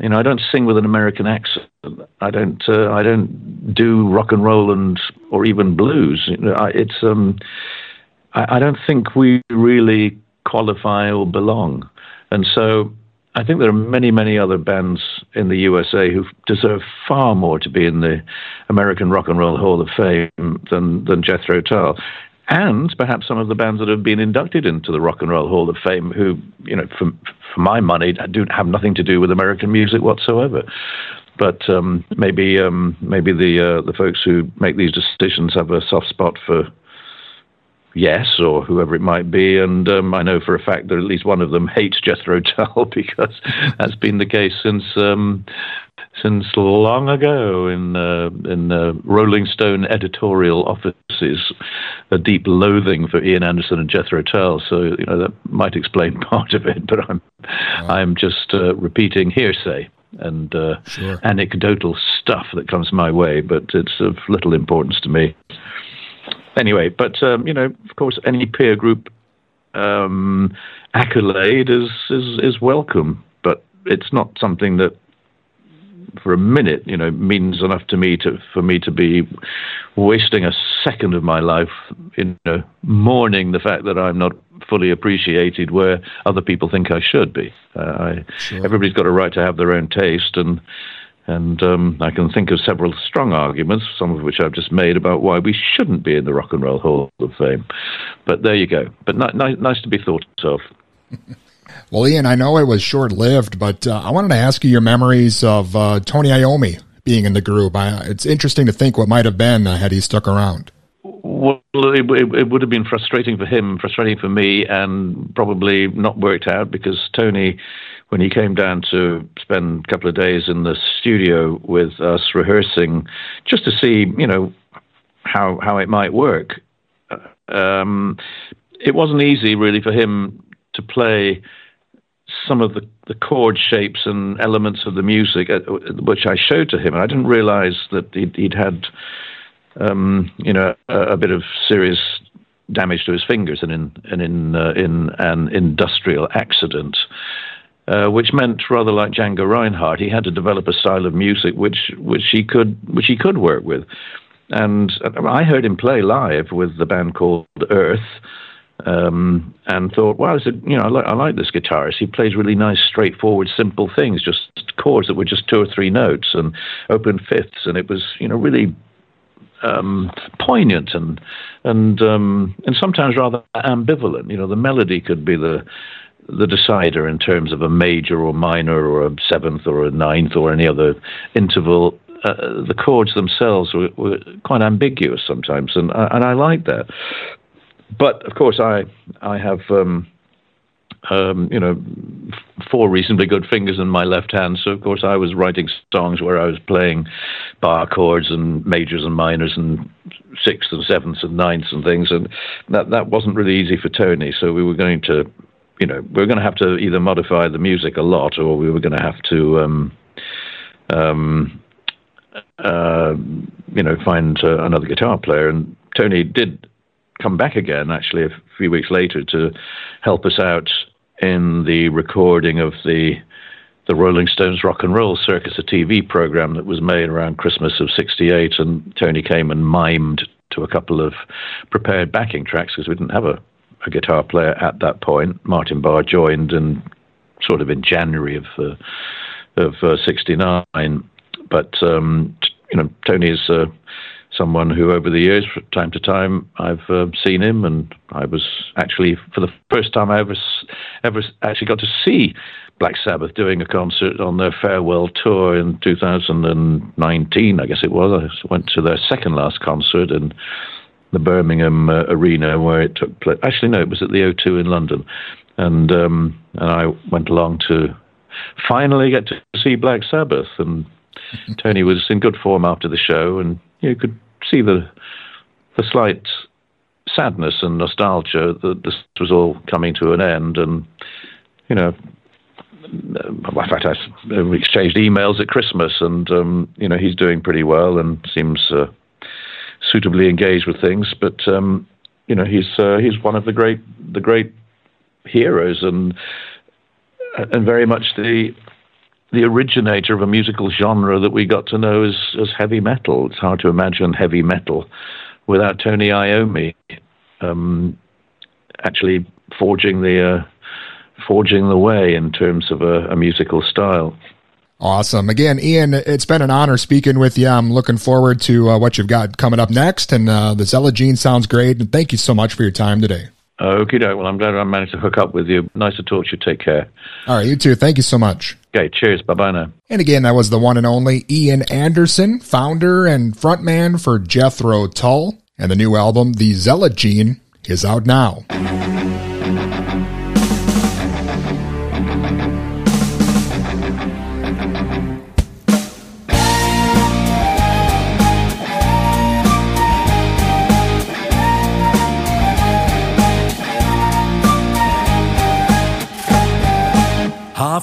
You know, I don't sing with an American accent. I don't. Uh, I don't do rock and roll and or even blues. You know, I, it's. Um, I, I don't think we really qualify or belong, and so I think there are many, many other bands in the USA who deserve far more to be in the American Rock and Roll Hall of Fame than than Jethro Tull. and perhaps some of the bands that have been inducted into the Rock and Roll Hall of Fame, who, you know, for, for my money, do have nothing to do with American music whatsoever. But um, maybe um, maybe the uh, the folks who make these decisions have a soft spot for yes or whoever it might be. And um, I know for a fact that at least one of them hates Jethro Tull because that's been the case since um, since long ago in uh, in uh, Rolling Stone editorial offices, a deep loathing for Ian Anderson and Jethro Tull. So you know that might explain part of it, but I'm I'm just uh, repeating hearsay and uh, Sure. anecdotal stuff that comes my way, but it's of little importance to me. Anyway, but um, you know, of course, any peer group um, accolade is, is is welcome, but it's not something that for a minute, you know, means enough to me to for me to be wasting a second of my life, you know, mourning the fact that I'm not fully appreciated where other people think I should be. Uh, I, Everybody's got a right to have their own taste, and and um, I can think of several strong arguments, some of which I've just made about why we shouldn't be in the Rock and Roll Hall of Fame. But there you go. But ni- ni- nice to be thought of. Well, Ian, I know it was short lived, but uh, I wanted to ask you your memories of uh, Tony Iommi being in the group. I, it's interesting to think what might have been uh, had he stuck around. Well, it, it, it would have been frustrating for him, frustrating for me, and probably not worked out because Tony, when he came down to spend a couple of days in the studio with us rehearsing, just to see, you know, how how it might work, um, it wasn't easy really for him to play some of the, the chord shapes and elements of the music, which I showed to him, and I didn't realize that he'd, he'd had um, you know, a, a bit of serious damage to his fingers and in and in uh, in an industrial accident. Uh, which meant rather like Django Reinhardt, he had to develop a style of music which which he could which he could work with. And uh, I heard him play live with the band called Earth, um, and thought, a, you know, I like, I like this guitarist. He plays really nice, straightforward, simple things, just chords that were just two or three notes and open fifths, and it was, you know, really um, poignant and and um, and sometimes rather ambivalent. You know, the melody could be the the decider in terms of a major or minor or a seventh or a ninth or any other interval. Uh, the chords themselves were, were quite ambiguous sometimes, and I- and I like that. But of course, I I have. Um, um, you know, four reasonably good fingers in my left hand. So, of course, I was writing songs where I was playing bar chords and majors and minors and sixths and sevenths and ninths and things. And that, that wasn't really easy for Tony. So, we were going to, you know, we were going to have to either modify the music a lot or we were going to have to, um, um, uh, you know, find uh, another guitar player. And Tony did come back again, actually, a few weeks later to help us out in the recording of the the Rolling Stones Rock and Roll Circus, a TV program that was made around Christmas of '68, and Tony came and mimed to a couple of prepared backing tracks because we didn't have a, a guitar player at that point. Martin Barre joined and sort of in January of uh, of '69, but um, t- you know Tony is. Uh, someone who over the years, from time to time, I've uh, seen him, and I was actually for the first time I ever ever actually got to see Black Sabbath doing a concert on their farewell tour in 2019, I guess it was. I went to their second last concert in the Birmingham uh, arena where it took place. Actually, no, it was at the O2 in London, and um, and I went along to finally get to see Black Sabbath and. Tony was in good form after the show, and you could see the the slight sadness and nostalgia that this was all coming to an end. And you know, uh, in fact, I exchanged emails at Christmas, and um, you know, he's doing pretty well and seems uh, suitably engaged with things. But um, you know, he's uh, he's one of the great the great heroes, and and very much the the originator of a musical genre that we got to know as, as heavy metal. It's hard to imagine heavy metal without Tony Iommi um, actually forging the uh, forging the way in terms of a, a musical style. Awesome. Again, Ian, it's been an honor speaking with you. I'm looking forward to uh, what you've got coming up next. And uh, the Zealot Gene sounds great. And thank you so much for your time today. Okay, well, I'm glad I managed to hook up with you. Nice to talk to you. Take care. All right, you too. Thank you so much. Okay, cheers. Bye bye now. And again, that was the one and only Ian Anderson, founder and frontman for Jethro Tull. And the new album, The Zealot Gene, is out now.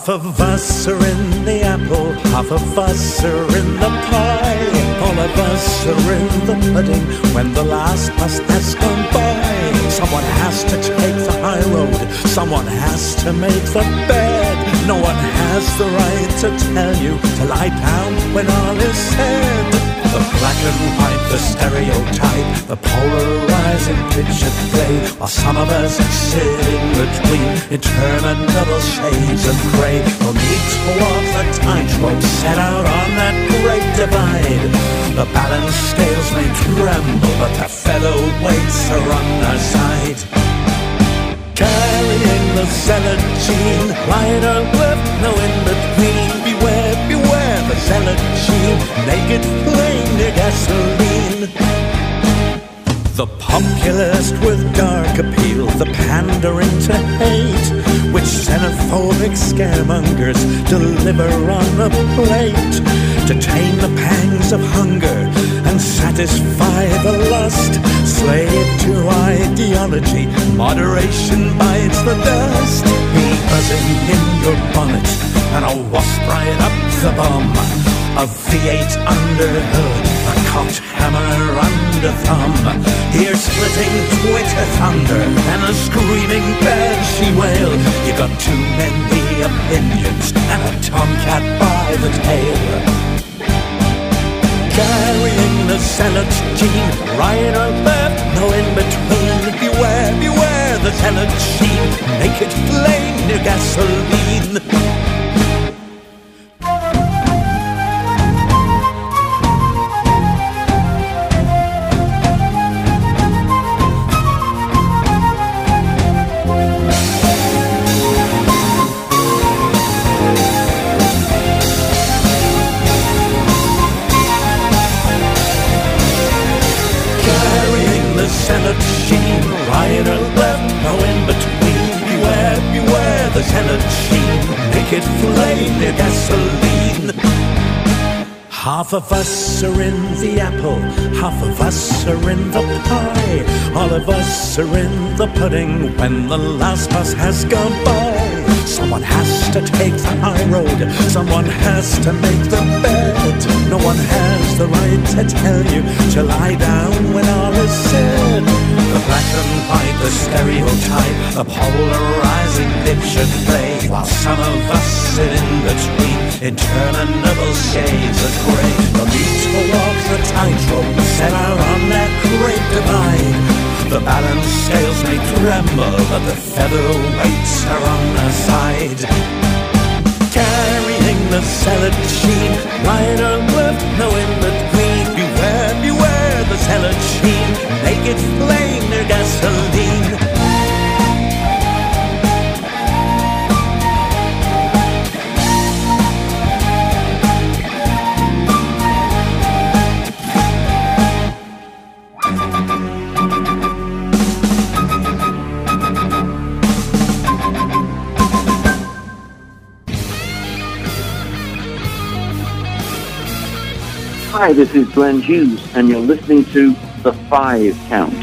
Half of us are in the apple, half of us are in the pie. All of us are in the pudding when the last bus has gone by. Someone has to take the high road, someone has to make the bed. No one has the right to tell you to lie down when all is said. The black and the stereotype, the polarizing picture play, while some of us sit in between interminable shades of grey. Need to walk the tightrope set out on that great divide. The balance scales may tremble, but the featherweights are on our side. Carrying the zealot gene, right or left, no in between. Beware, beware the zealot naked flame near gasoline. The populist with dark appeal, the pandering to hate, which xenophobic scaremongers deliver on a plate to tame the pangs of hunger and satisfy the lust. Slave to ideology, moderation bites the dust. Be buzzing in your bonnet and a wasp right up the bum. A V8 under hood, a cocked hammer under thumb. Ear splitting Twitter thunder and a screaming banshee wail. You got too many opinions and a tomcat by the tail. Carrying the zealot's gene, right or left, no in between. Beware, beware the zealot sheen, naked flame near gasoline. Naked flame near gasoline. Half of us are in the apple, half of us are in the pie. All of us are in the pudding when the last bus has gone by. Someone has to take the high road, someone has to make the bed. No one has the right to tell you to lie down when all is said. The and white, the stereotype, the polarizing picture play, while some of us sit in between interminable shades of grey. No need to walk the tightrope set out on that great divide. The balance scales may tremble, but the feather featherweights are on our side. Carrying the zealot sheen, right or left, no in between. Beware, beware the zealot sheen, naked flame near Hi, this is Glenn Hughes, and you're listening to The Five Count.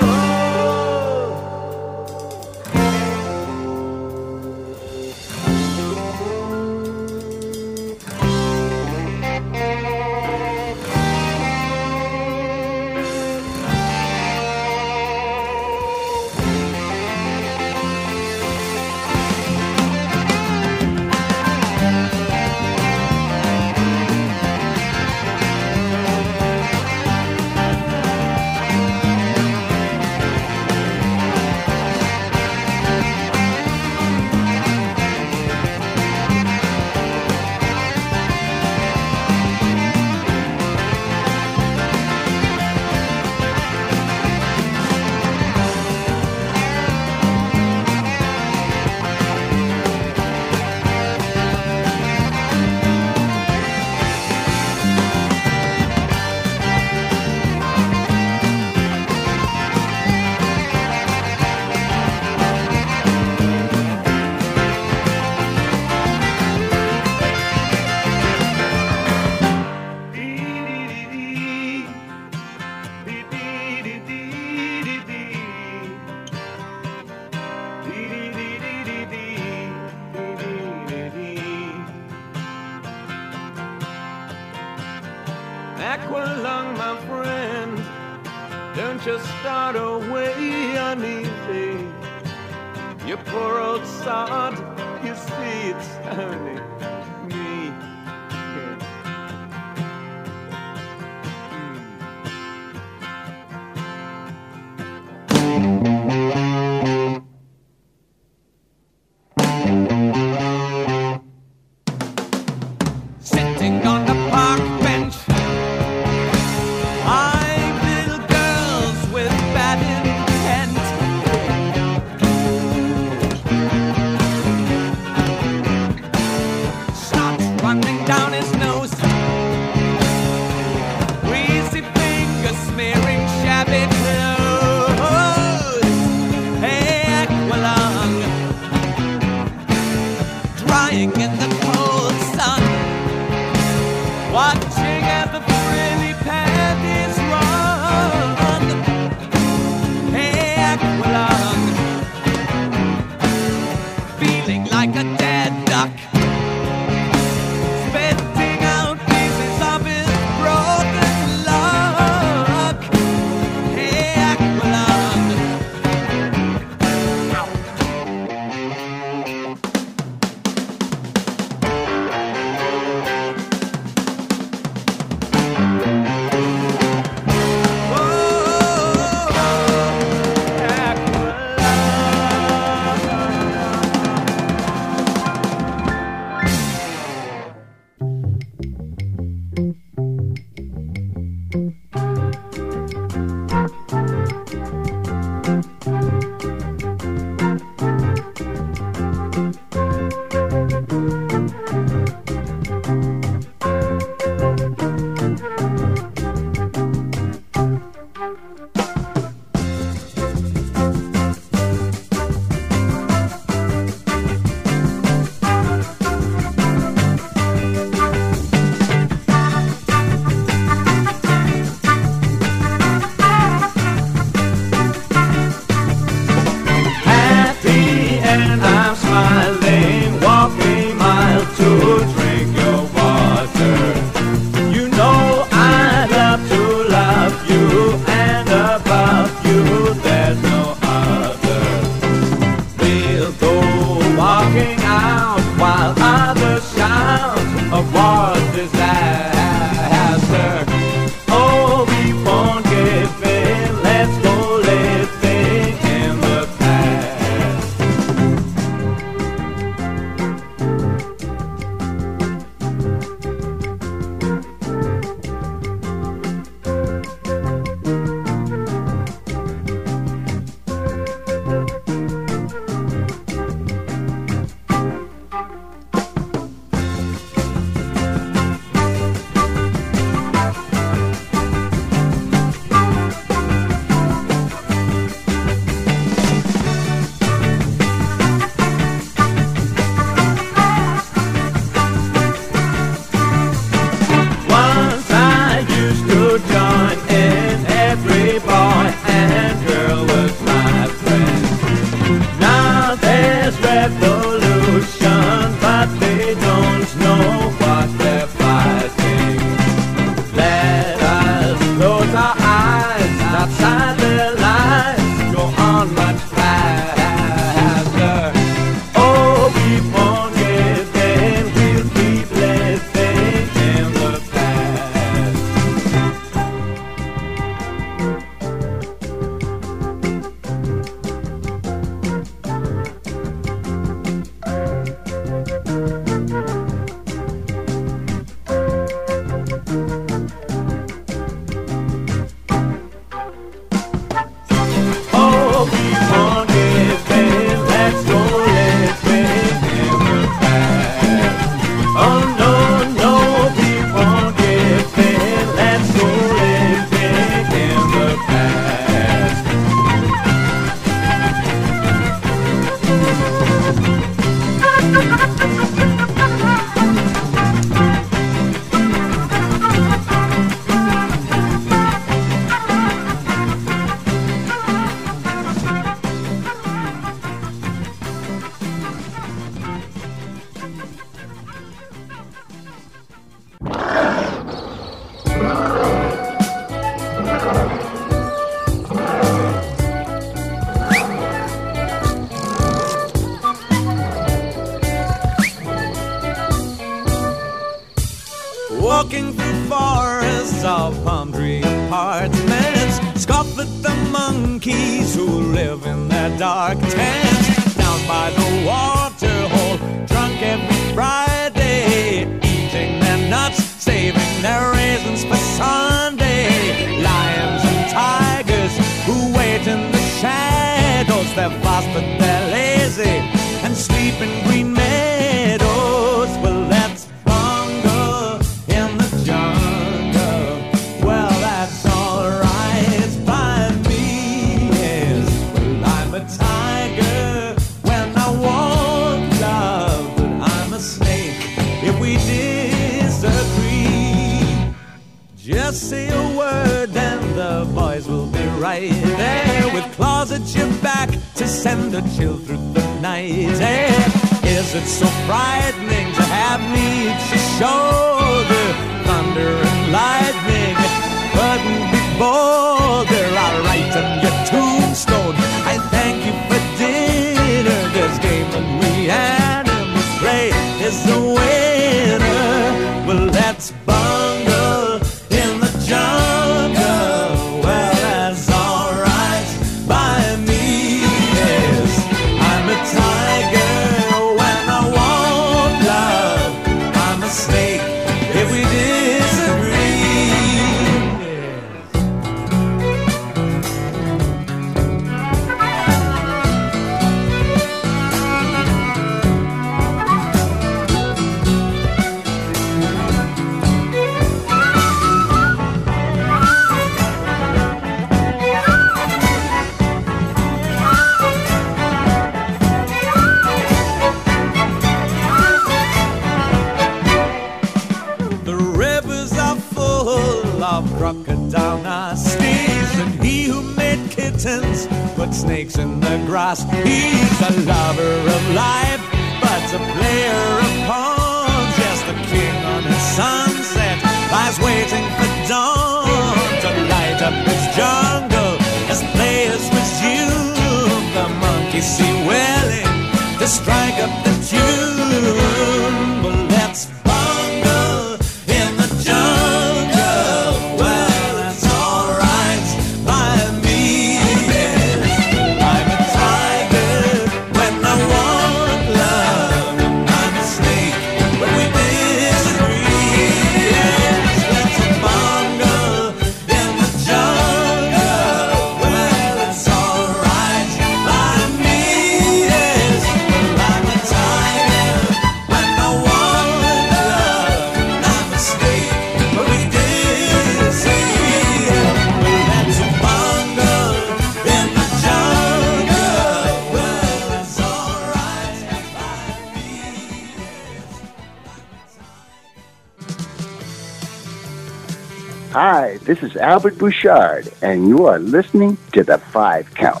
Robert Bouchard, and you are listening to The Five Count.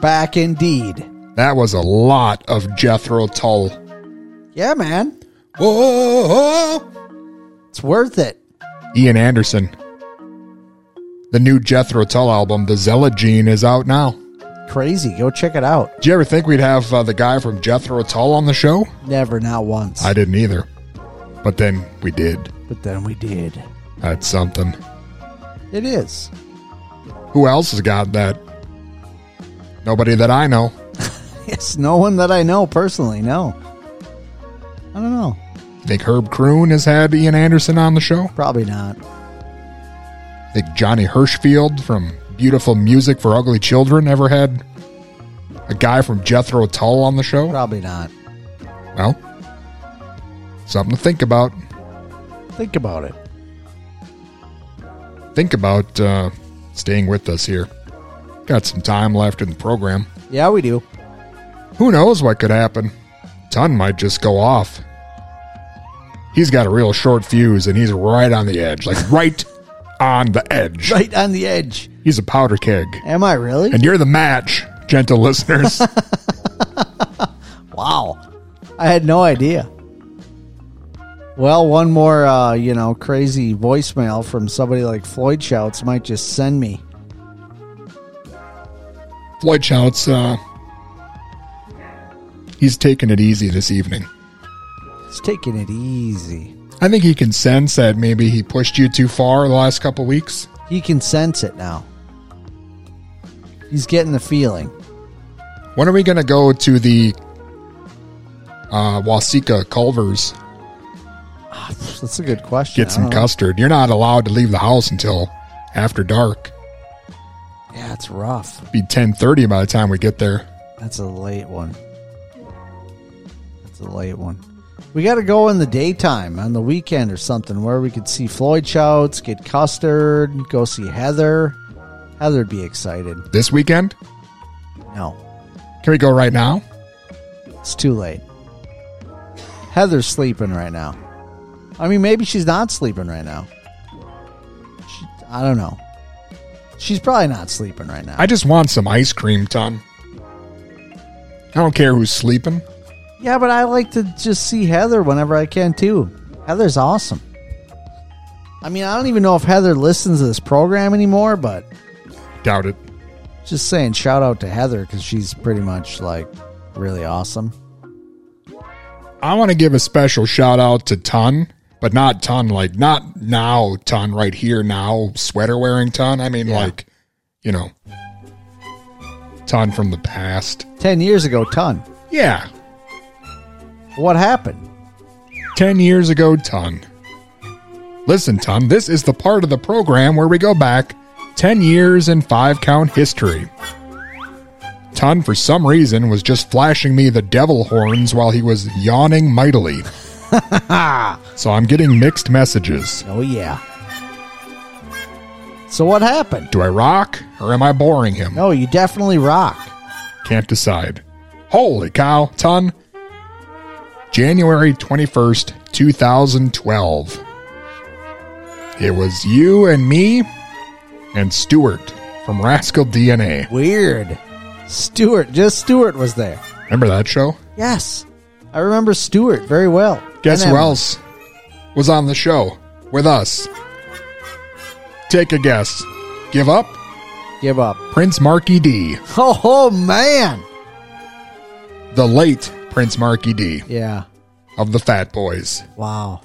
Back indeed. That was a lot of Jethro Tull. Yeah, man. Whoa! It's worth it. Ian Anderson. The new Jethro Tull album, The Zealot Gene, is out now. Crazy. Go check it out. Did you ever think we'd have uh, the guy from Jethro Tull on the show? Never, not once. I didn't either. But then we did. but then we did. That's something. It is. Who else has got that? Nobody that I know. Yes, no one that I know personally. No. I don't know. Think Herb Kroon has had Ian Anderson on the show? Probably not. Think Johnny Hirschfield from Beautiful Music for Ugly Children ever had a guy from Jethro Tull on the show? Probably not. Well, something to think about. Think about it. Think about uh, staying with us here. Got some time left in the program. Yeah, we do. Who knows what could happen? Ton might just go off. He's got a real short fuse and he's right on the edge. Like right on the edge. Right on the edge. He's a powder keg. Am I really? And you're the match, gentle listeners. Wow. I had no idea. Well, one more, uh, you know, crazy voicemail from somebody like Floyd Shouts might just send me. Floyd shouts, uh, he's taking it easy this evening. He's taking it easy. I think he can sense that maybe he pushed you too far the last couple weeks. He can sense it now. He's getting the feeling. When are we going to go to the uh, Waseca Culvers? That's a good question. Get some custard. You're not allowed to leave the house until after dark. Yeah, it's rough. Be 10:30 by the time we get there. That's a late one. That's a late one. We got to go in the daytime on the weekend or something where we could see Floyd Shouts, get custard, go see Heather. Heather'd be excited. This weekend? No, Can we go right now? it's too late. Heather's sleeping right now. I mean, maybe she's not sleeping right now. She, I don't know. She's probably not sleeping right now. I just want some ice cream, ton. I don't care who's sleeping. Yeah, but I like to just see Heather whenever I can too. Heather's awesome. I mean, I don't even know if Heather listens to this program anymore, but Doubt it. just saying shout out to Heather because she's pretty much like really awesome. I want to give a special shout out to Ton, but not Ton like not now Ton right here now sweater wearing Ton. I mean Yeah. like, you know, Ton from the past. 10 years ago, ton. Yeah, What happened? 10 years ago Ton. Listen, Ton, this is the part of the program where we go back 10 years in five count history. Ton, for some reason, was just flashing me the devil horns while he was yawning mightily. so I'm getting mixed messages. Oh, yeah. So what happened? Do I rock or am I boring him? No, you definitely rock. Can't decide. Holy cow, Ton. January 21st, 2012. It was you and me and Stuart from Rascal DNA. Weird. Stuart, just Stuart was there. Remember that show? Yes. I remember Stuart very well. Guess who else was on the show with us? Take a guess. Give up? Give up. Prince Markie Dee. Oh, oh man. The late Prince Markie Dee Yeah. of the Fat Boys. Wow.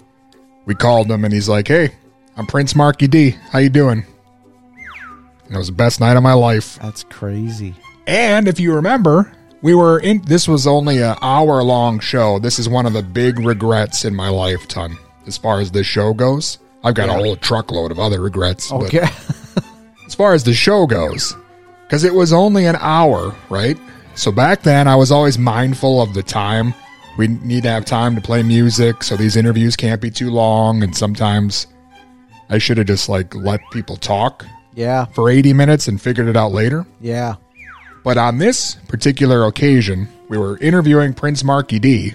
We called him and he's like, "Hey, I'm Prince Markie Dee. How you doing?" And it was the best night of my life. That's crazy. And if you remember, we were in. This was only an hour long show. This is one of the big regrets in my lifetime. As far as this show goes, I've got a whole truckload of other regrets. but Okay. as far as the show goes, because it was only an hour, right? So back then, I was always mindful of the time. We need to have time to play music, so these interviews can't be too long. And sometimes I should have just like let people talk yeah. for 80 minutes and figured it out later. Yeah. But on this particular occasion, we were interviewing Prince Markie Dee,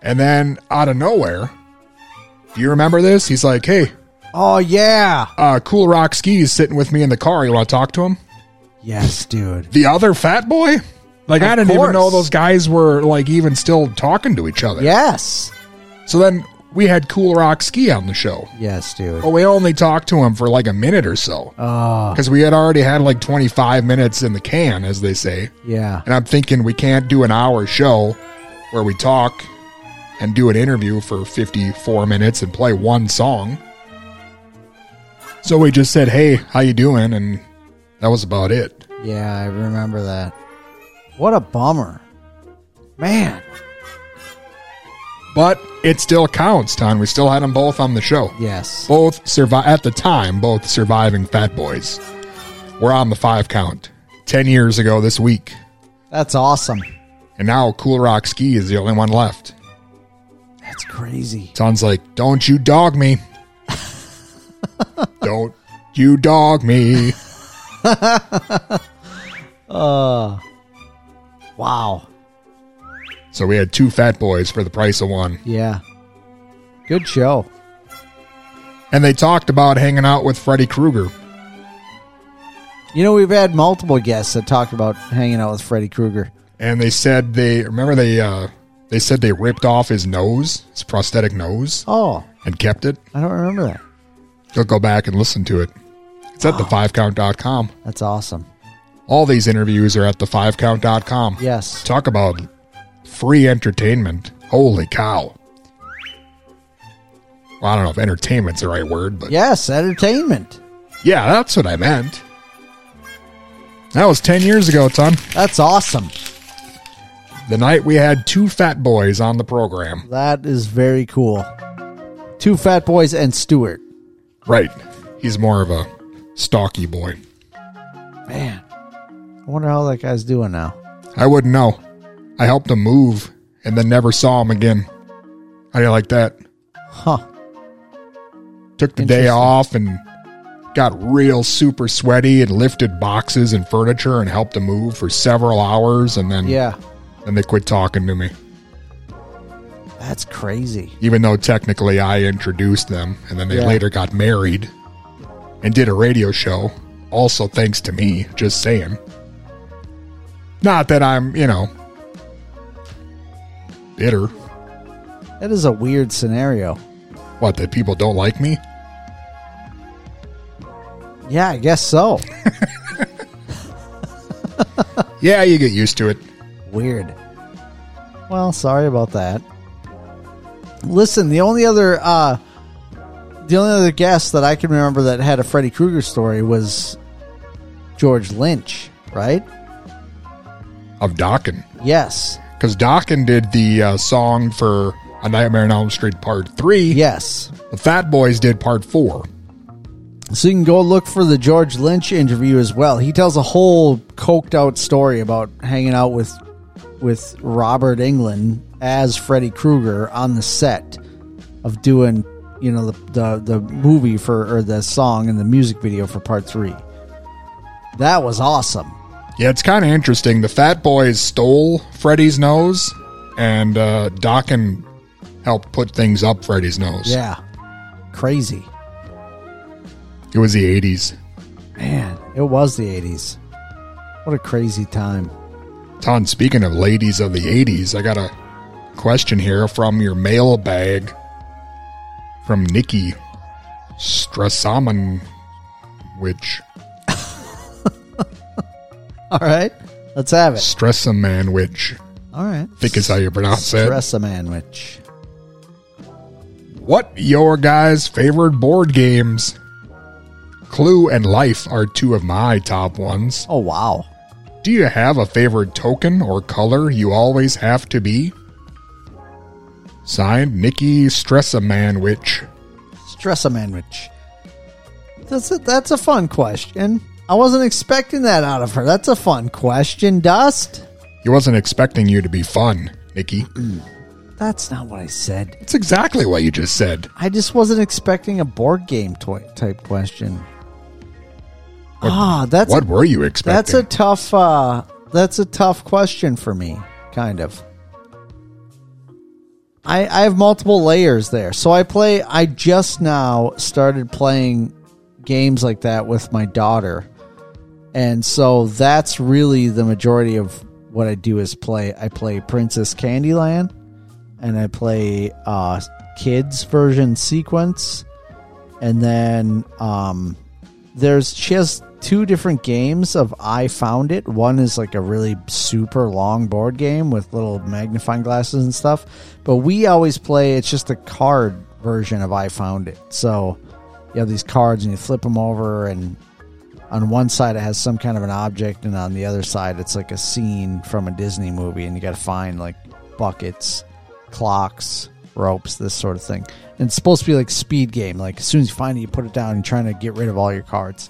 and then out of nowhere, do you remember this? He's like, "Hey, Oh yeah. Uh, Kool Rock-Ski is sitting with me in the car. You want to talk to him? Yes, dude. The other fat boy? Like I didn't even know those guys were like even still talking to each other. Yes. So then we had Kool Rock-Ski on the show. Yes, dude. But we only talked to him for like a minute or so. Ah. Oh. Because we had already had like 25 minutes in the can, as they say. Yeah. And I'm thinking we can't do an hour show where we talk and do an interview for 54 minutes and play one song. So we just said, "Hey, how you doing?" and that was about it. Yeah, I remember that. What a bummer. Man. But it still counts, Ton. We still had them both on the show. Yes. Both survive at the time, both surviving Fat Boys. We're on the five count. 10 years ago this week. That's awesome. And now Kool Rock-Ski is the only one left. That's crazy. Sounds like, don't you dog me. don't you dog me. Uh Wow. So we had two fat boys for the price of one. Yeah. Good show. And they talked about hanging out with Freddy Krueger. You know, we've had multiple guests that talked about hanging out with Freddy Krueger. And they said they remember they uh they said they ripped off his nose, his prosthetic nose, Oh, and kept it. I don't remember that. You'll go back and listen to it. It's at the5count.com. That's awesome. All these interviews are at the5count.com. Yes. Talk about free entertainment. Holy cow. Well, I don't know if entertainment's the right word, but Yes, entertainment. yeah, that's what I meant. That was 10 years ago, Ton. That's awesome. The night we had two fat boys on the program. That is very cool. Two fat boys and Stewart. Right. He's more of a stocky boy. Man. I wonder how that guy's doing now. I wouldn't know. I helped him move and then never saw him again. How do you like that? Huh. Took the day off and got real super sweaty and lifted boxes and furniture and helped him move for several hours and then Yeah. then they quit talking to me. That's crazy. Even though technically I introduced them and then they Yeah. later got married and did a radio show, also thanks to me, just saying. Not that I'm, you know, bitter. That is a weird scenario. What, that people don't like me? Yeah, I guess so. Yeah, you get used to it. Weird. Well, sorry about that. Listen, the only other uh the only other guest that I can remember that had a Freddy Krueger story was George Lynch, right? Of Dokken. Yes. Because Dokken did the uh, song for A Nightmare on Elm Street Part 3. Yes. The Fat Boys did Part 4. So you can go look for the George Lynch interview as well. He tells a whole coked out story about hanging out with with Robert Englund as Freddy Krueger on the set of doing, you know, the the, the movie for or the song and the music video for part 3. That was awesome. Yeah, it's kind of interesting. The Fat Boys stole Freddy's nose, and uh, Dokken helped put things up Freddy's nose. Yeah. Crazy. It was the 80s. Man, it was the 80s. What a crazy time. Ton, speaking of ladies of the 80s, I got a question here from your mailbag from Nikki Strassaman, which All right. Let's have it. Stress a Stressamanwich, All right. I think is how you pronounce it. Stress a manwich. What your guys' favorite board games? Clue and Life are two of my top ones. Oh wow. Do you have a favorite token or color you always have to be? Signed, Nikki Stressamanwich. Stress a manwich. That's a, that's a fun question. I wasn't expecting that out of her. That's a fun question, Dust. He wasn't expecting you to be fun, Nikki. That's not what I said. That's exactly what you just said. I just wasn't expecting a board game toy type question. ah, that's what were you expecting? That's a tough. uh That's a tough question for me. Kind of. I, I have multiple layers there. So I play. I just now started playing games like that with my daughter, and so that's really the majority of what I do is play. I play Princess Candyland, and I play uh, kids version sequence, and then um, there's just two different games of I found it. One is like a really super long board game with little magnifying glasses and stuff. But we always play it's just a card version of I found it. So you have these cards and you flip them over and on one side it has some kind of an object and on the other side it's like a scene from a Disney movie and you got to find like buckets, clocks, ropes, this sort of thing. And it's supposed to be like speed game. Like as soon as you find it, you put it down and trying to get rid of all your cards.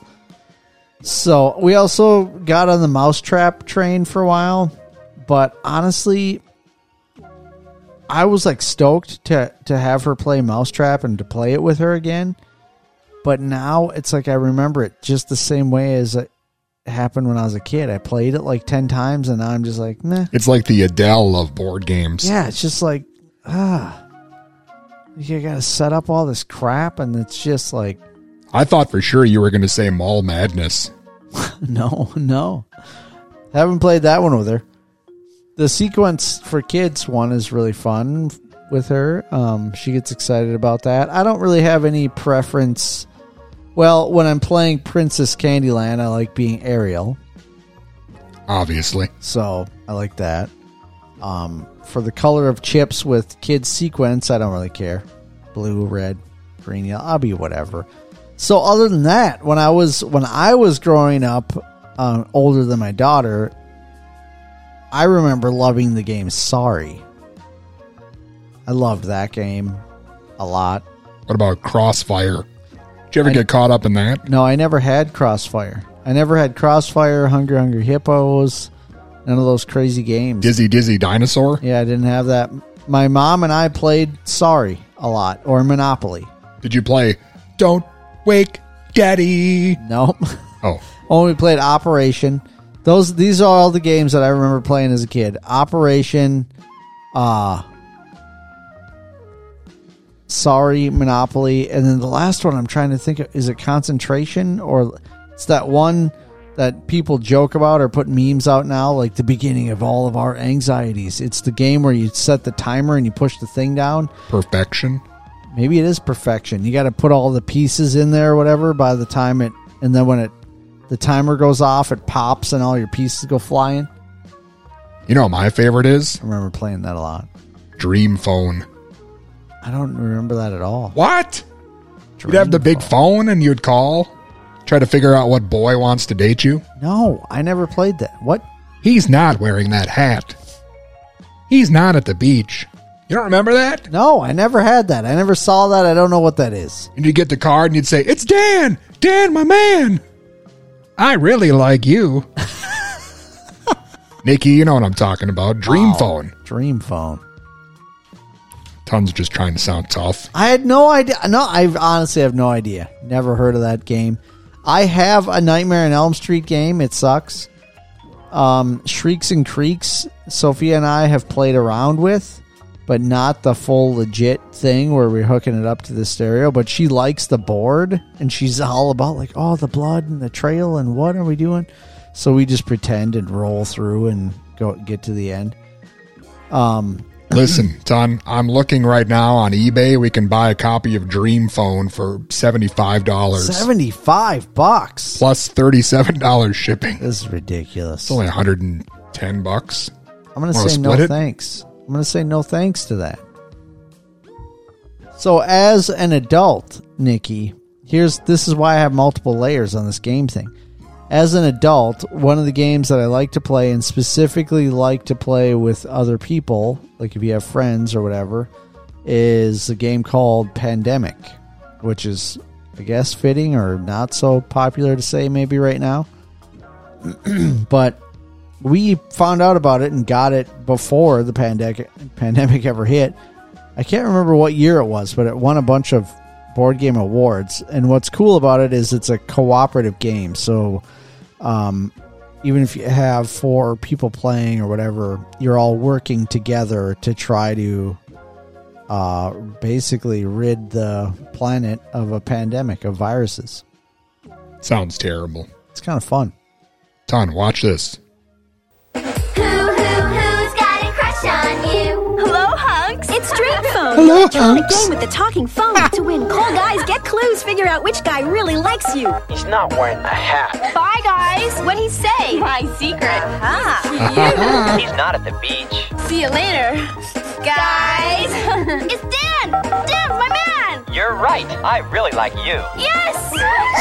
So we also got on the mousetrap train for a while, but honestly, I was like stoked to to have her play mousetrap and to play it with her again. But now it's like I remember it just the same way as it happened when I was a kid. I played it like ten times, and now I'm just like, meh. It's like the Adele of board games. Yeah, it's just like ah, you got to set up all this crap, and it's just like I thought for sure you were going to say Mall Madness. no, no. Haven't played that one with her. The sequence for kids one is really fun with her. Um, she gets excited about that. I don't really have any preference. Well, when I'm playing Princess Candyland, I like being Ariel. Obviously. So I like that. Um, for the color of chips with kids sequence, I don't really care. Blue, red, green, yellow. I'll be whatever. So other than that, when I was when I was growing up, uh, older than my daughter, I remember loving the game Sorry. I loved that game a lot. What about Crossfire? Did you ever I- get caught up in that? No, I never had Crossfire. I never had Crossfire, Hungry Hungry Hippos, none of those crazy games. Dizzy Dizzy Dinosaur? Yeah, I didn't have that. My mom and I played Sorry a lot or Monopoly. Did you play Don't Wake Daddy? Nope. Oh. Only played Operation. Those these are all the games that I remember playing as a kid. Operation, uh Sorry, Monopoly, and then the last one I'm trying to think of is it Concentration or it's that one that people joke about or put memes out now, like the beginning of all of our anxieties. It's the game where you set the timer and you push the thing down. Perfection? Maybe it is perfection. You got to put all the pieces in there or whatever by the time it, and then when it, the timer goes off, it pops and all your pieces go flying. You know what my favorite is? I remember playing that a lot. Dream Phone. I don't remember that at all. What? You'd have the big phone and you'd call, try to figure out what boy wants to date you. No, I never played that. What? He's not wearing that hat. He's not at the beach. You don't remember that? No, I never had that. I never saw that. I don't know what that is. And you'd get the card and you'd say, It's Dan! Dan, my man! I really like you. Nikki, you know what I'm talking about. Dream Wow. phone. Dream phone. Tons just trying to sound tough. I had no idea. No, I honestly have no idea. Never heard of that game. I have a Nightmare on Elm Street game. It sucks. Um, Shrieks and Creaks. Sophia and I have played around with, but not the full legit thing where we're hooking it up to the stereo. But she likes the board, and she's all about like, oh, the blood and the trail, and what are we doing? So we just pretend and roll through and go get to the end. Um, Listen, son, I'm looking right now on eBay. We can buy a copy of Dream Phone for $75 seventy-five bucks. plus $37 shipping. This is ridiculous. It's only 110 bucks. I'm going to Wanna say no split it? thanks. I'm going to say no thanks to that. So as an adult, Nikki, here's this is why I have multiple layers on this game thing. As an adult, one of the games that I like to play and specifically like to play with other people, like if you have friends or whatever, is a game called Pandemic, which is I guess fitting or not so popular to say maybe right now. but we found out about it and got it before the pandemic pandemic ever hit. I can't remember what year it was, but it won a bunch of board game awards. And what's cool about it is it's a cooperative game. So um, even if you have four people playing or whatever, you're all working together to try to uh, basically rid the planet of a pandemic of viruses. Sounds terrible. It's kind of fun. Ton, watch this. Hello, Join the game with the talking phone to win. Call guys, get clues, figure out which guy really likes you. He's not wearing a hat. Bye, guys. What'd he say? My secret. Ah. He's not at the beach. See you later, guys. it's Dan. Dan, my man. You're right. I really like you. Yes.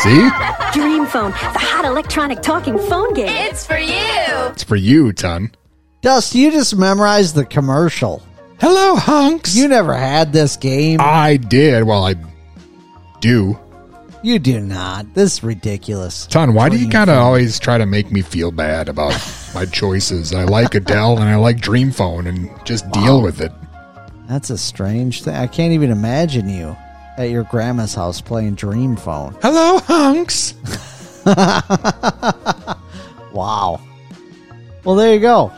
See? Dream Phone, the hot electronic talking phone game. It's for you. It's for you, Ton. Dust, you just memorized the commercial. Hello, hunks. You never had this game. I did. Well, I do. You do not. This is ridiculous. Ton, why do you kind of always try to make me feel bad about my choices? I like Adele and I like Dream Phone and just deal with it. That's a strange thing. I can't even imagine you at your grandma's house playing Dream Phone. Hello, hunks. Wow. Well, there you go.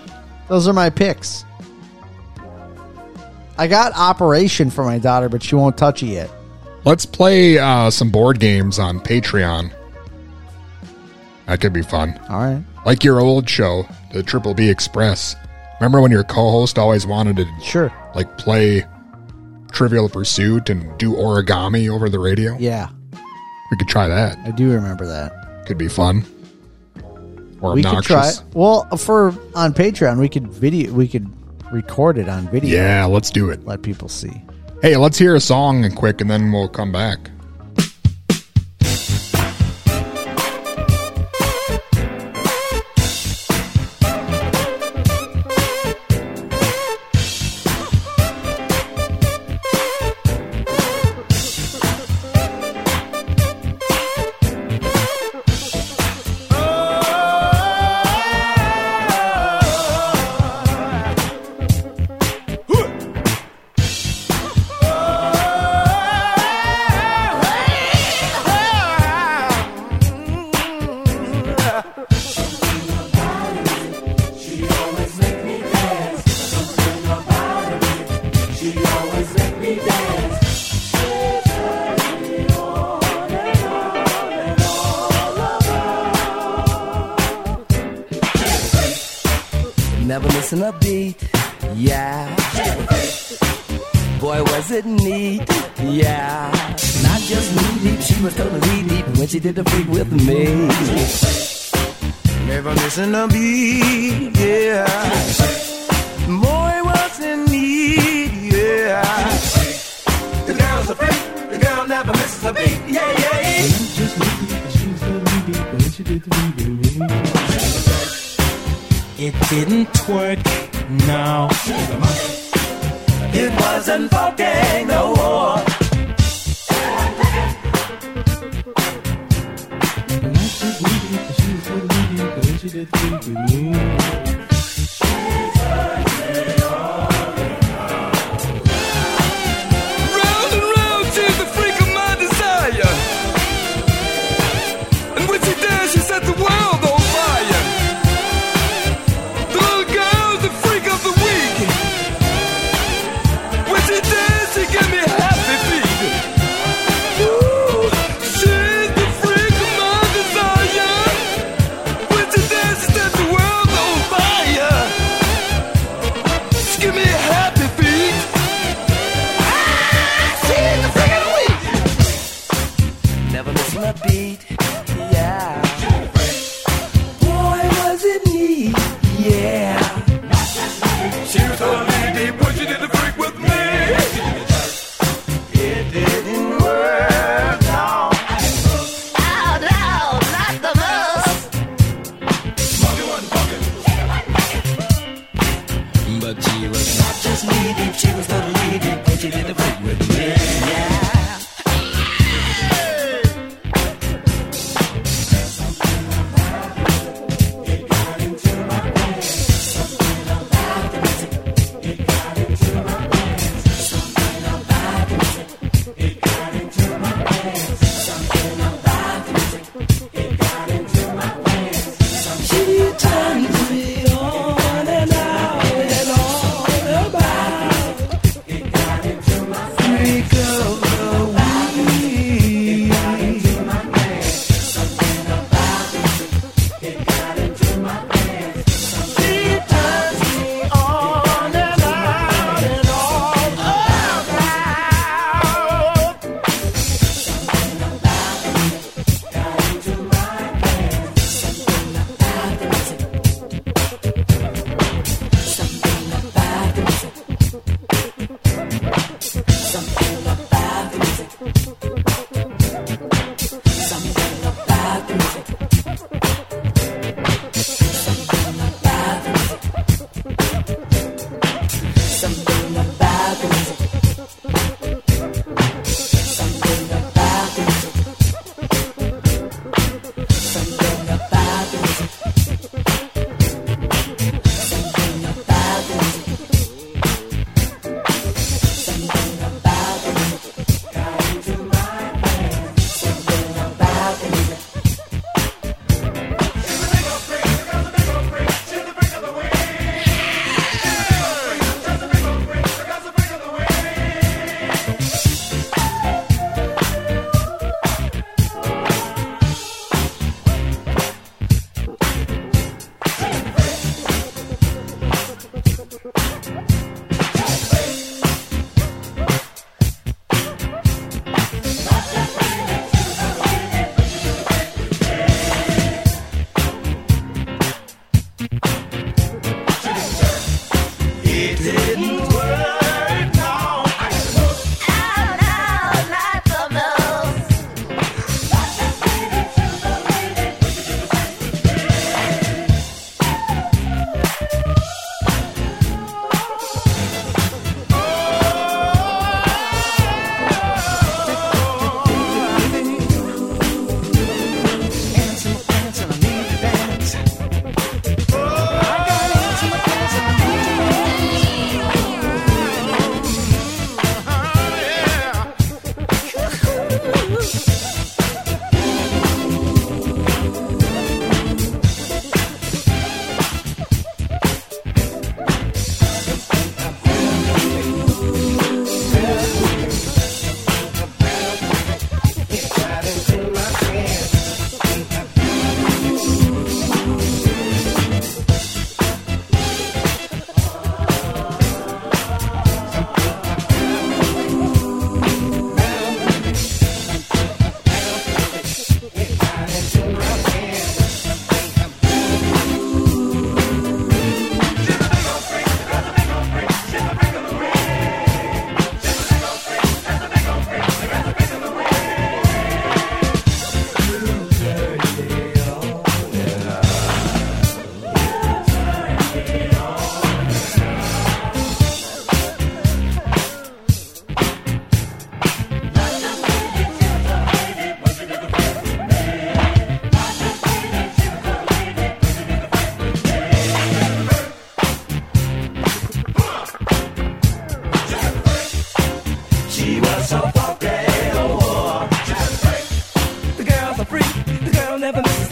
Those are my picks. I got Operation for my daughter, but she won't touch it yet. Let's play uh, some board games on Patreon. That could be fun. All right. Like your old show, the Triple B Express. Remember when your co-host always wanted to Sure. like play Trivial Pursuit and do origami over the radio? Yeah, We could try that. I do remember that. Could be fun. Or we could try. it. Well, for on Patreon, we could video. We could record it on video. Yeah, let's do it. Let people see. Hey, let's hear a song quick and then we'll come back.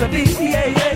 A beat. Yeah, yeah.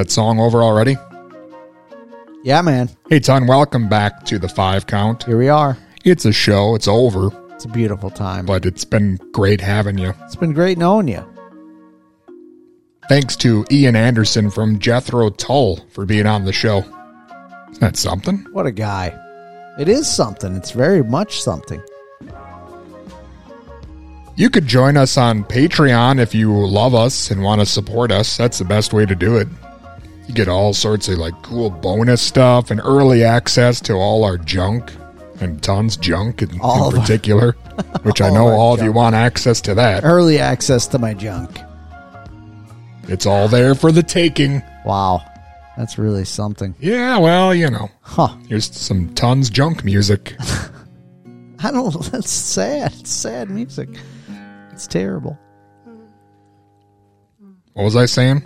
That song over already? Yeah, man. Hey, Ton, welcome back to the five count. Here we are. It's a show. It's over. It's a beautiful time. But it's been great having you. It's been great knowing you. Thanks to Ian Anderson from Jethro Tull for being on the show. Isn't that something? What a guy. It is something. It's very much something. You could join us on Patreon if you love us and want to support us. That's the best way to do it. You get all sorts of like cool bonus stuff and early access to all our junk and tons junk in, in our- particular, which I know our all of you want access to that. Early access to my junk. It's all there for the taking. Wow. That's really something. Yeah, well, you know. Huh. Here's some tons junk music. I don't that's sad. It's sad music. It's terrible. What was I saying?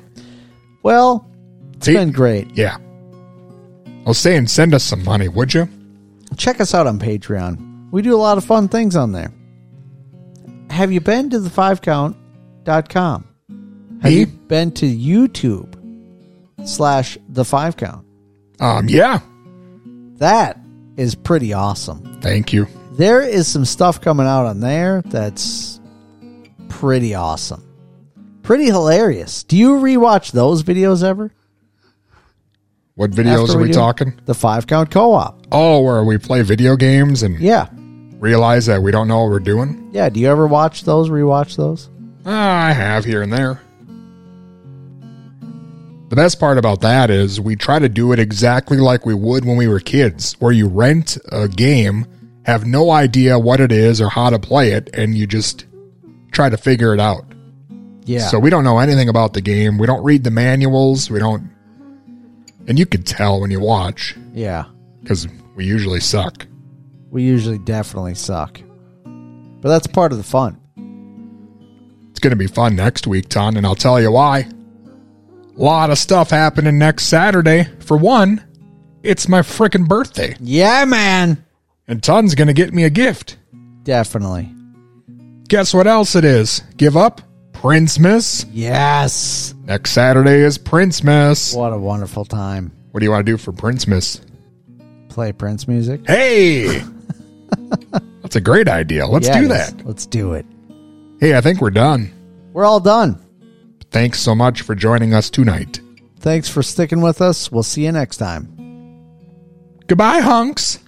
Well, it's Hey- been great. Yeah. I was saying send us some money, would you? Check us out on Patreon. We do a lot of fun things on there. Have you been to the 5count.com? Have Me? you been to YouTube slash the 5 count? Um, yeah. That is pretty awesome. Thank you. There is some stuff coming out on there that's pretty awesome. Pretty hilarious. Do you rewatch those videos ever? What videos are we, do talking? The five count co op. Oh, where we play video games and Yeah. realize that we don't know what we're doing? Yeah. Do you ever watch those? Rewatch those? Ah, I have here and there. The best part about that is we try to do it exactly like we would when we were kids, where you rent a game, have no idea what it is or how to play it, and you just try to figure it out. Yeah. So we don't know anything about the game. We don't read the manuals. We don't. And you could tell when you watch yeah. because we usually suck. We usually definitely suck. But that's part of the fun. It's going to be fun next week, Ton, and I'll tell you why. A lot of stuff happening next Saturday. For one, it's my frickin' birthday. Yeah, man. And Ton's going to get me a gift. Definitely. Guess what else it is? Give up? Prince Miss? Yes. Next Saturday is Prince Miss. What a wonderful time. What do you want to do for Prince Miss? Play Prince music. Hey! That's a great idea. Let's Yeah, do it that. Let's do it. Hey, I think we're done. We're all done. Thanks so much for joining us tonight. Thanks for sticking with us. We'll see you next time. Goodbye, hunks.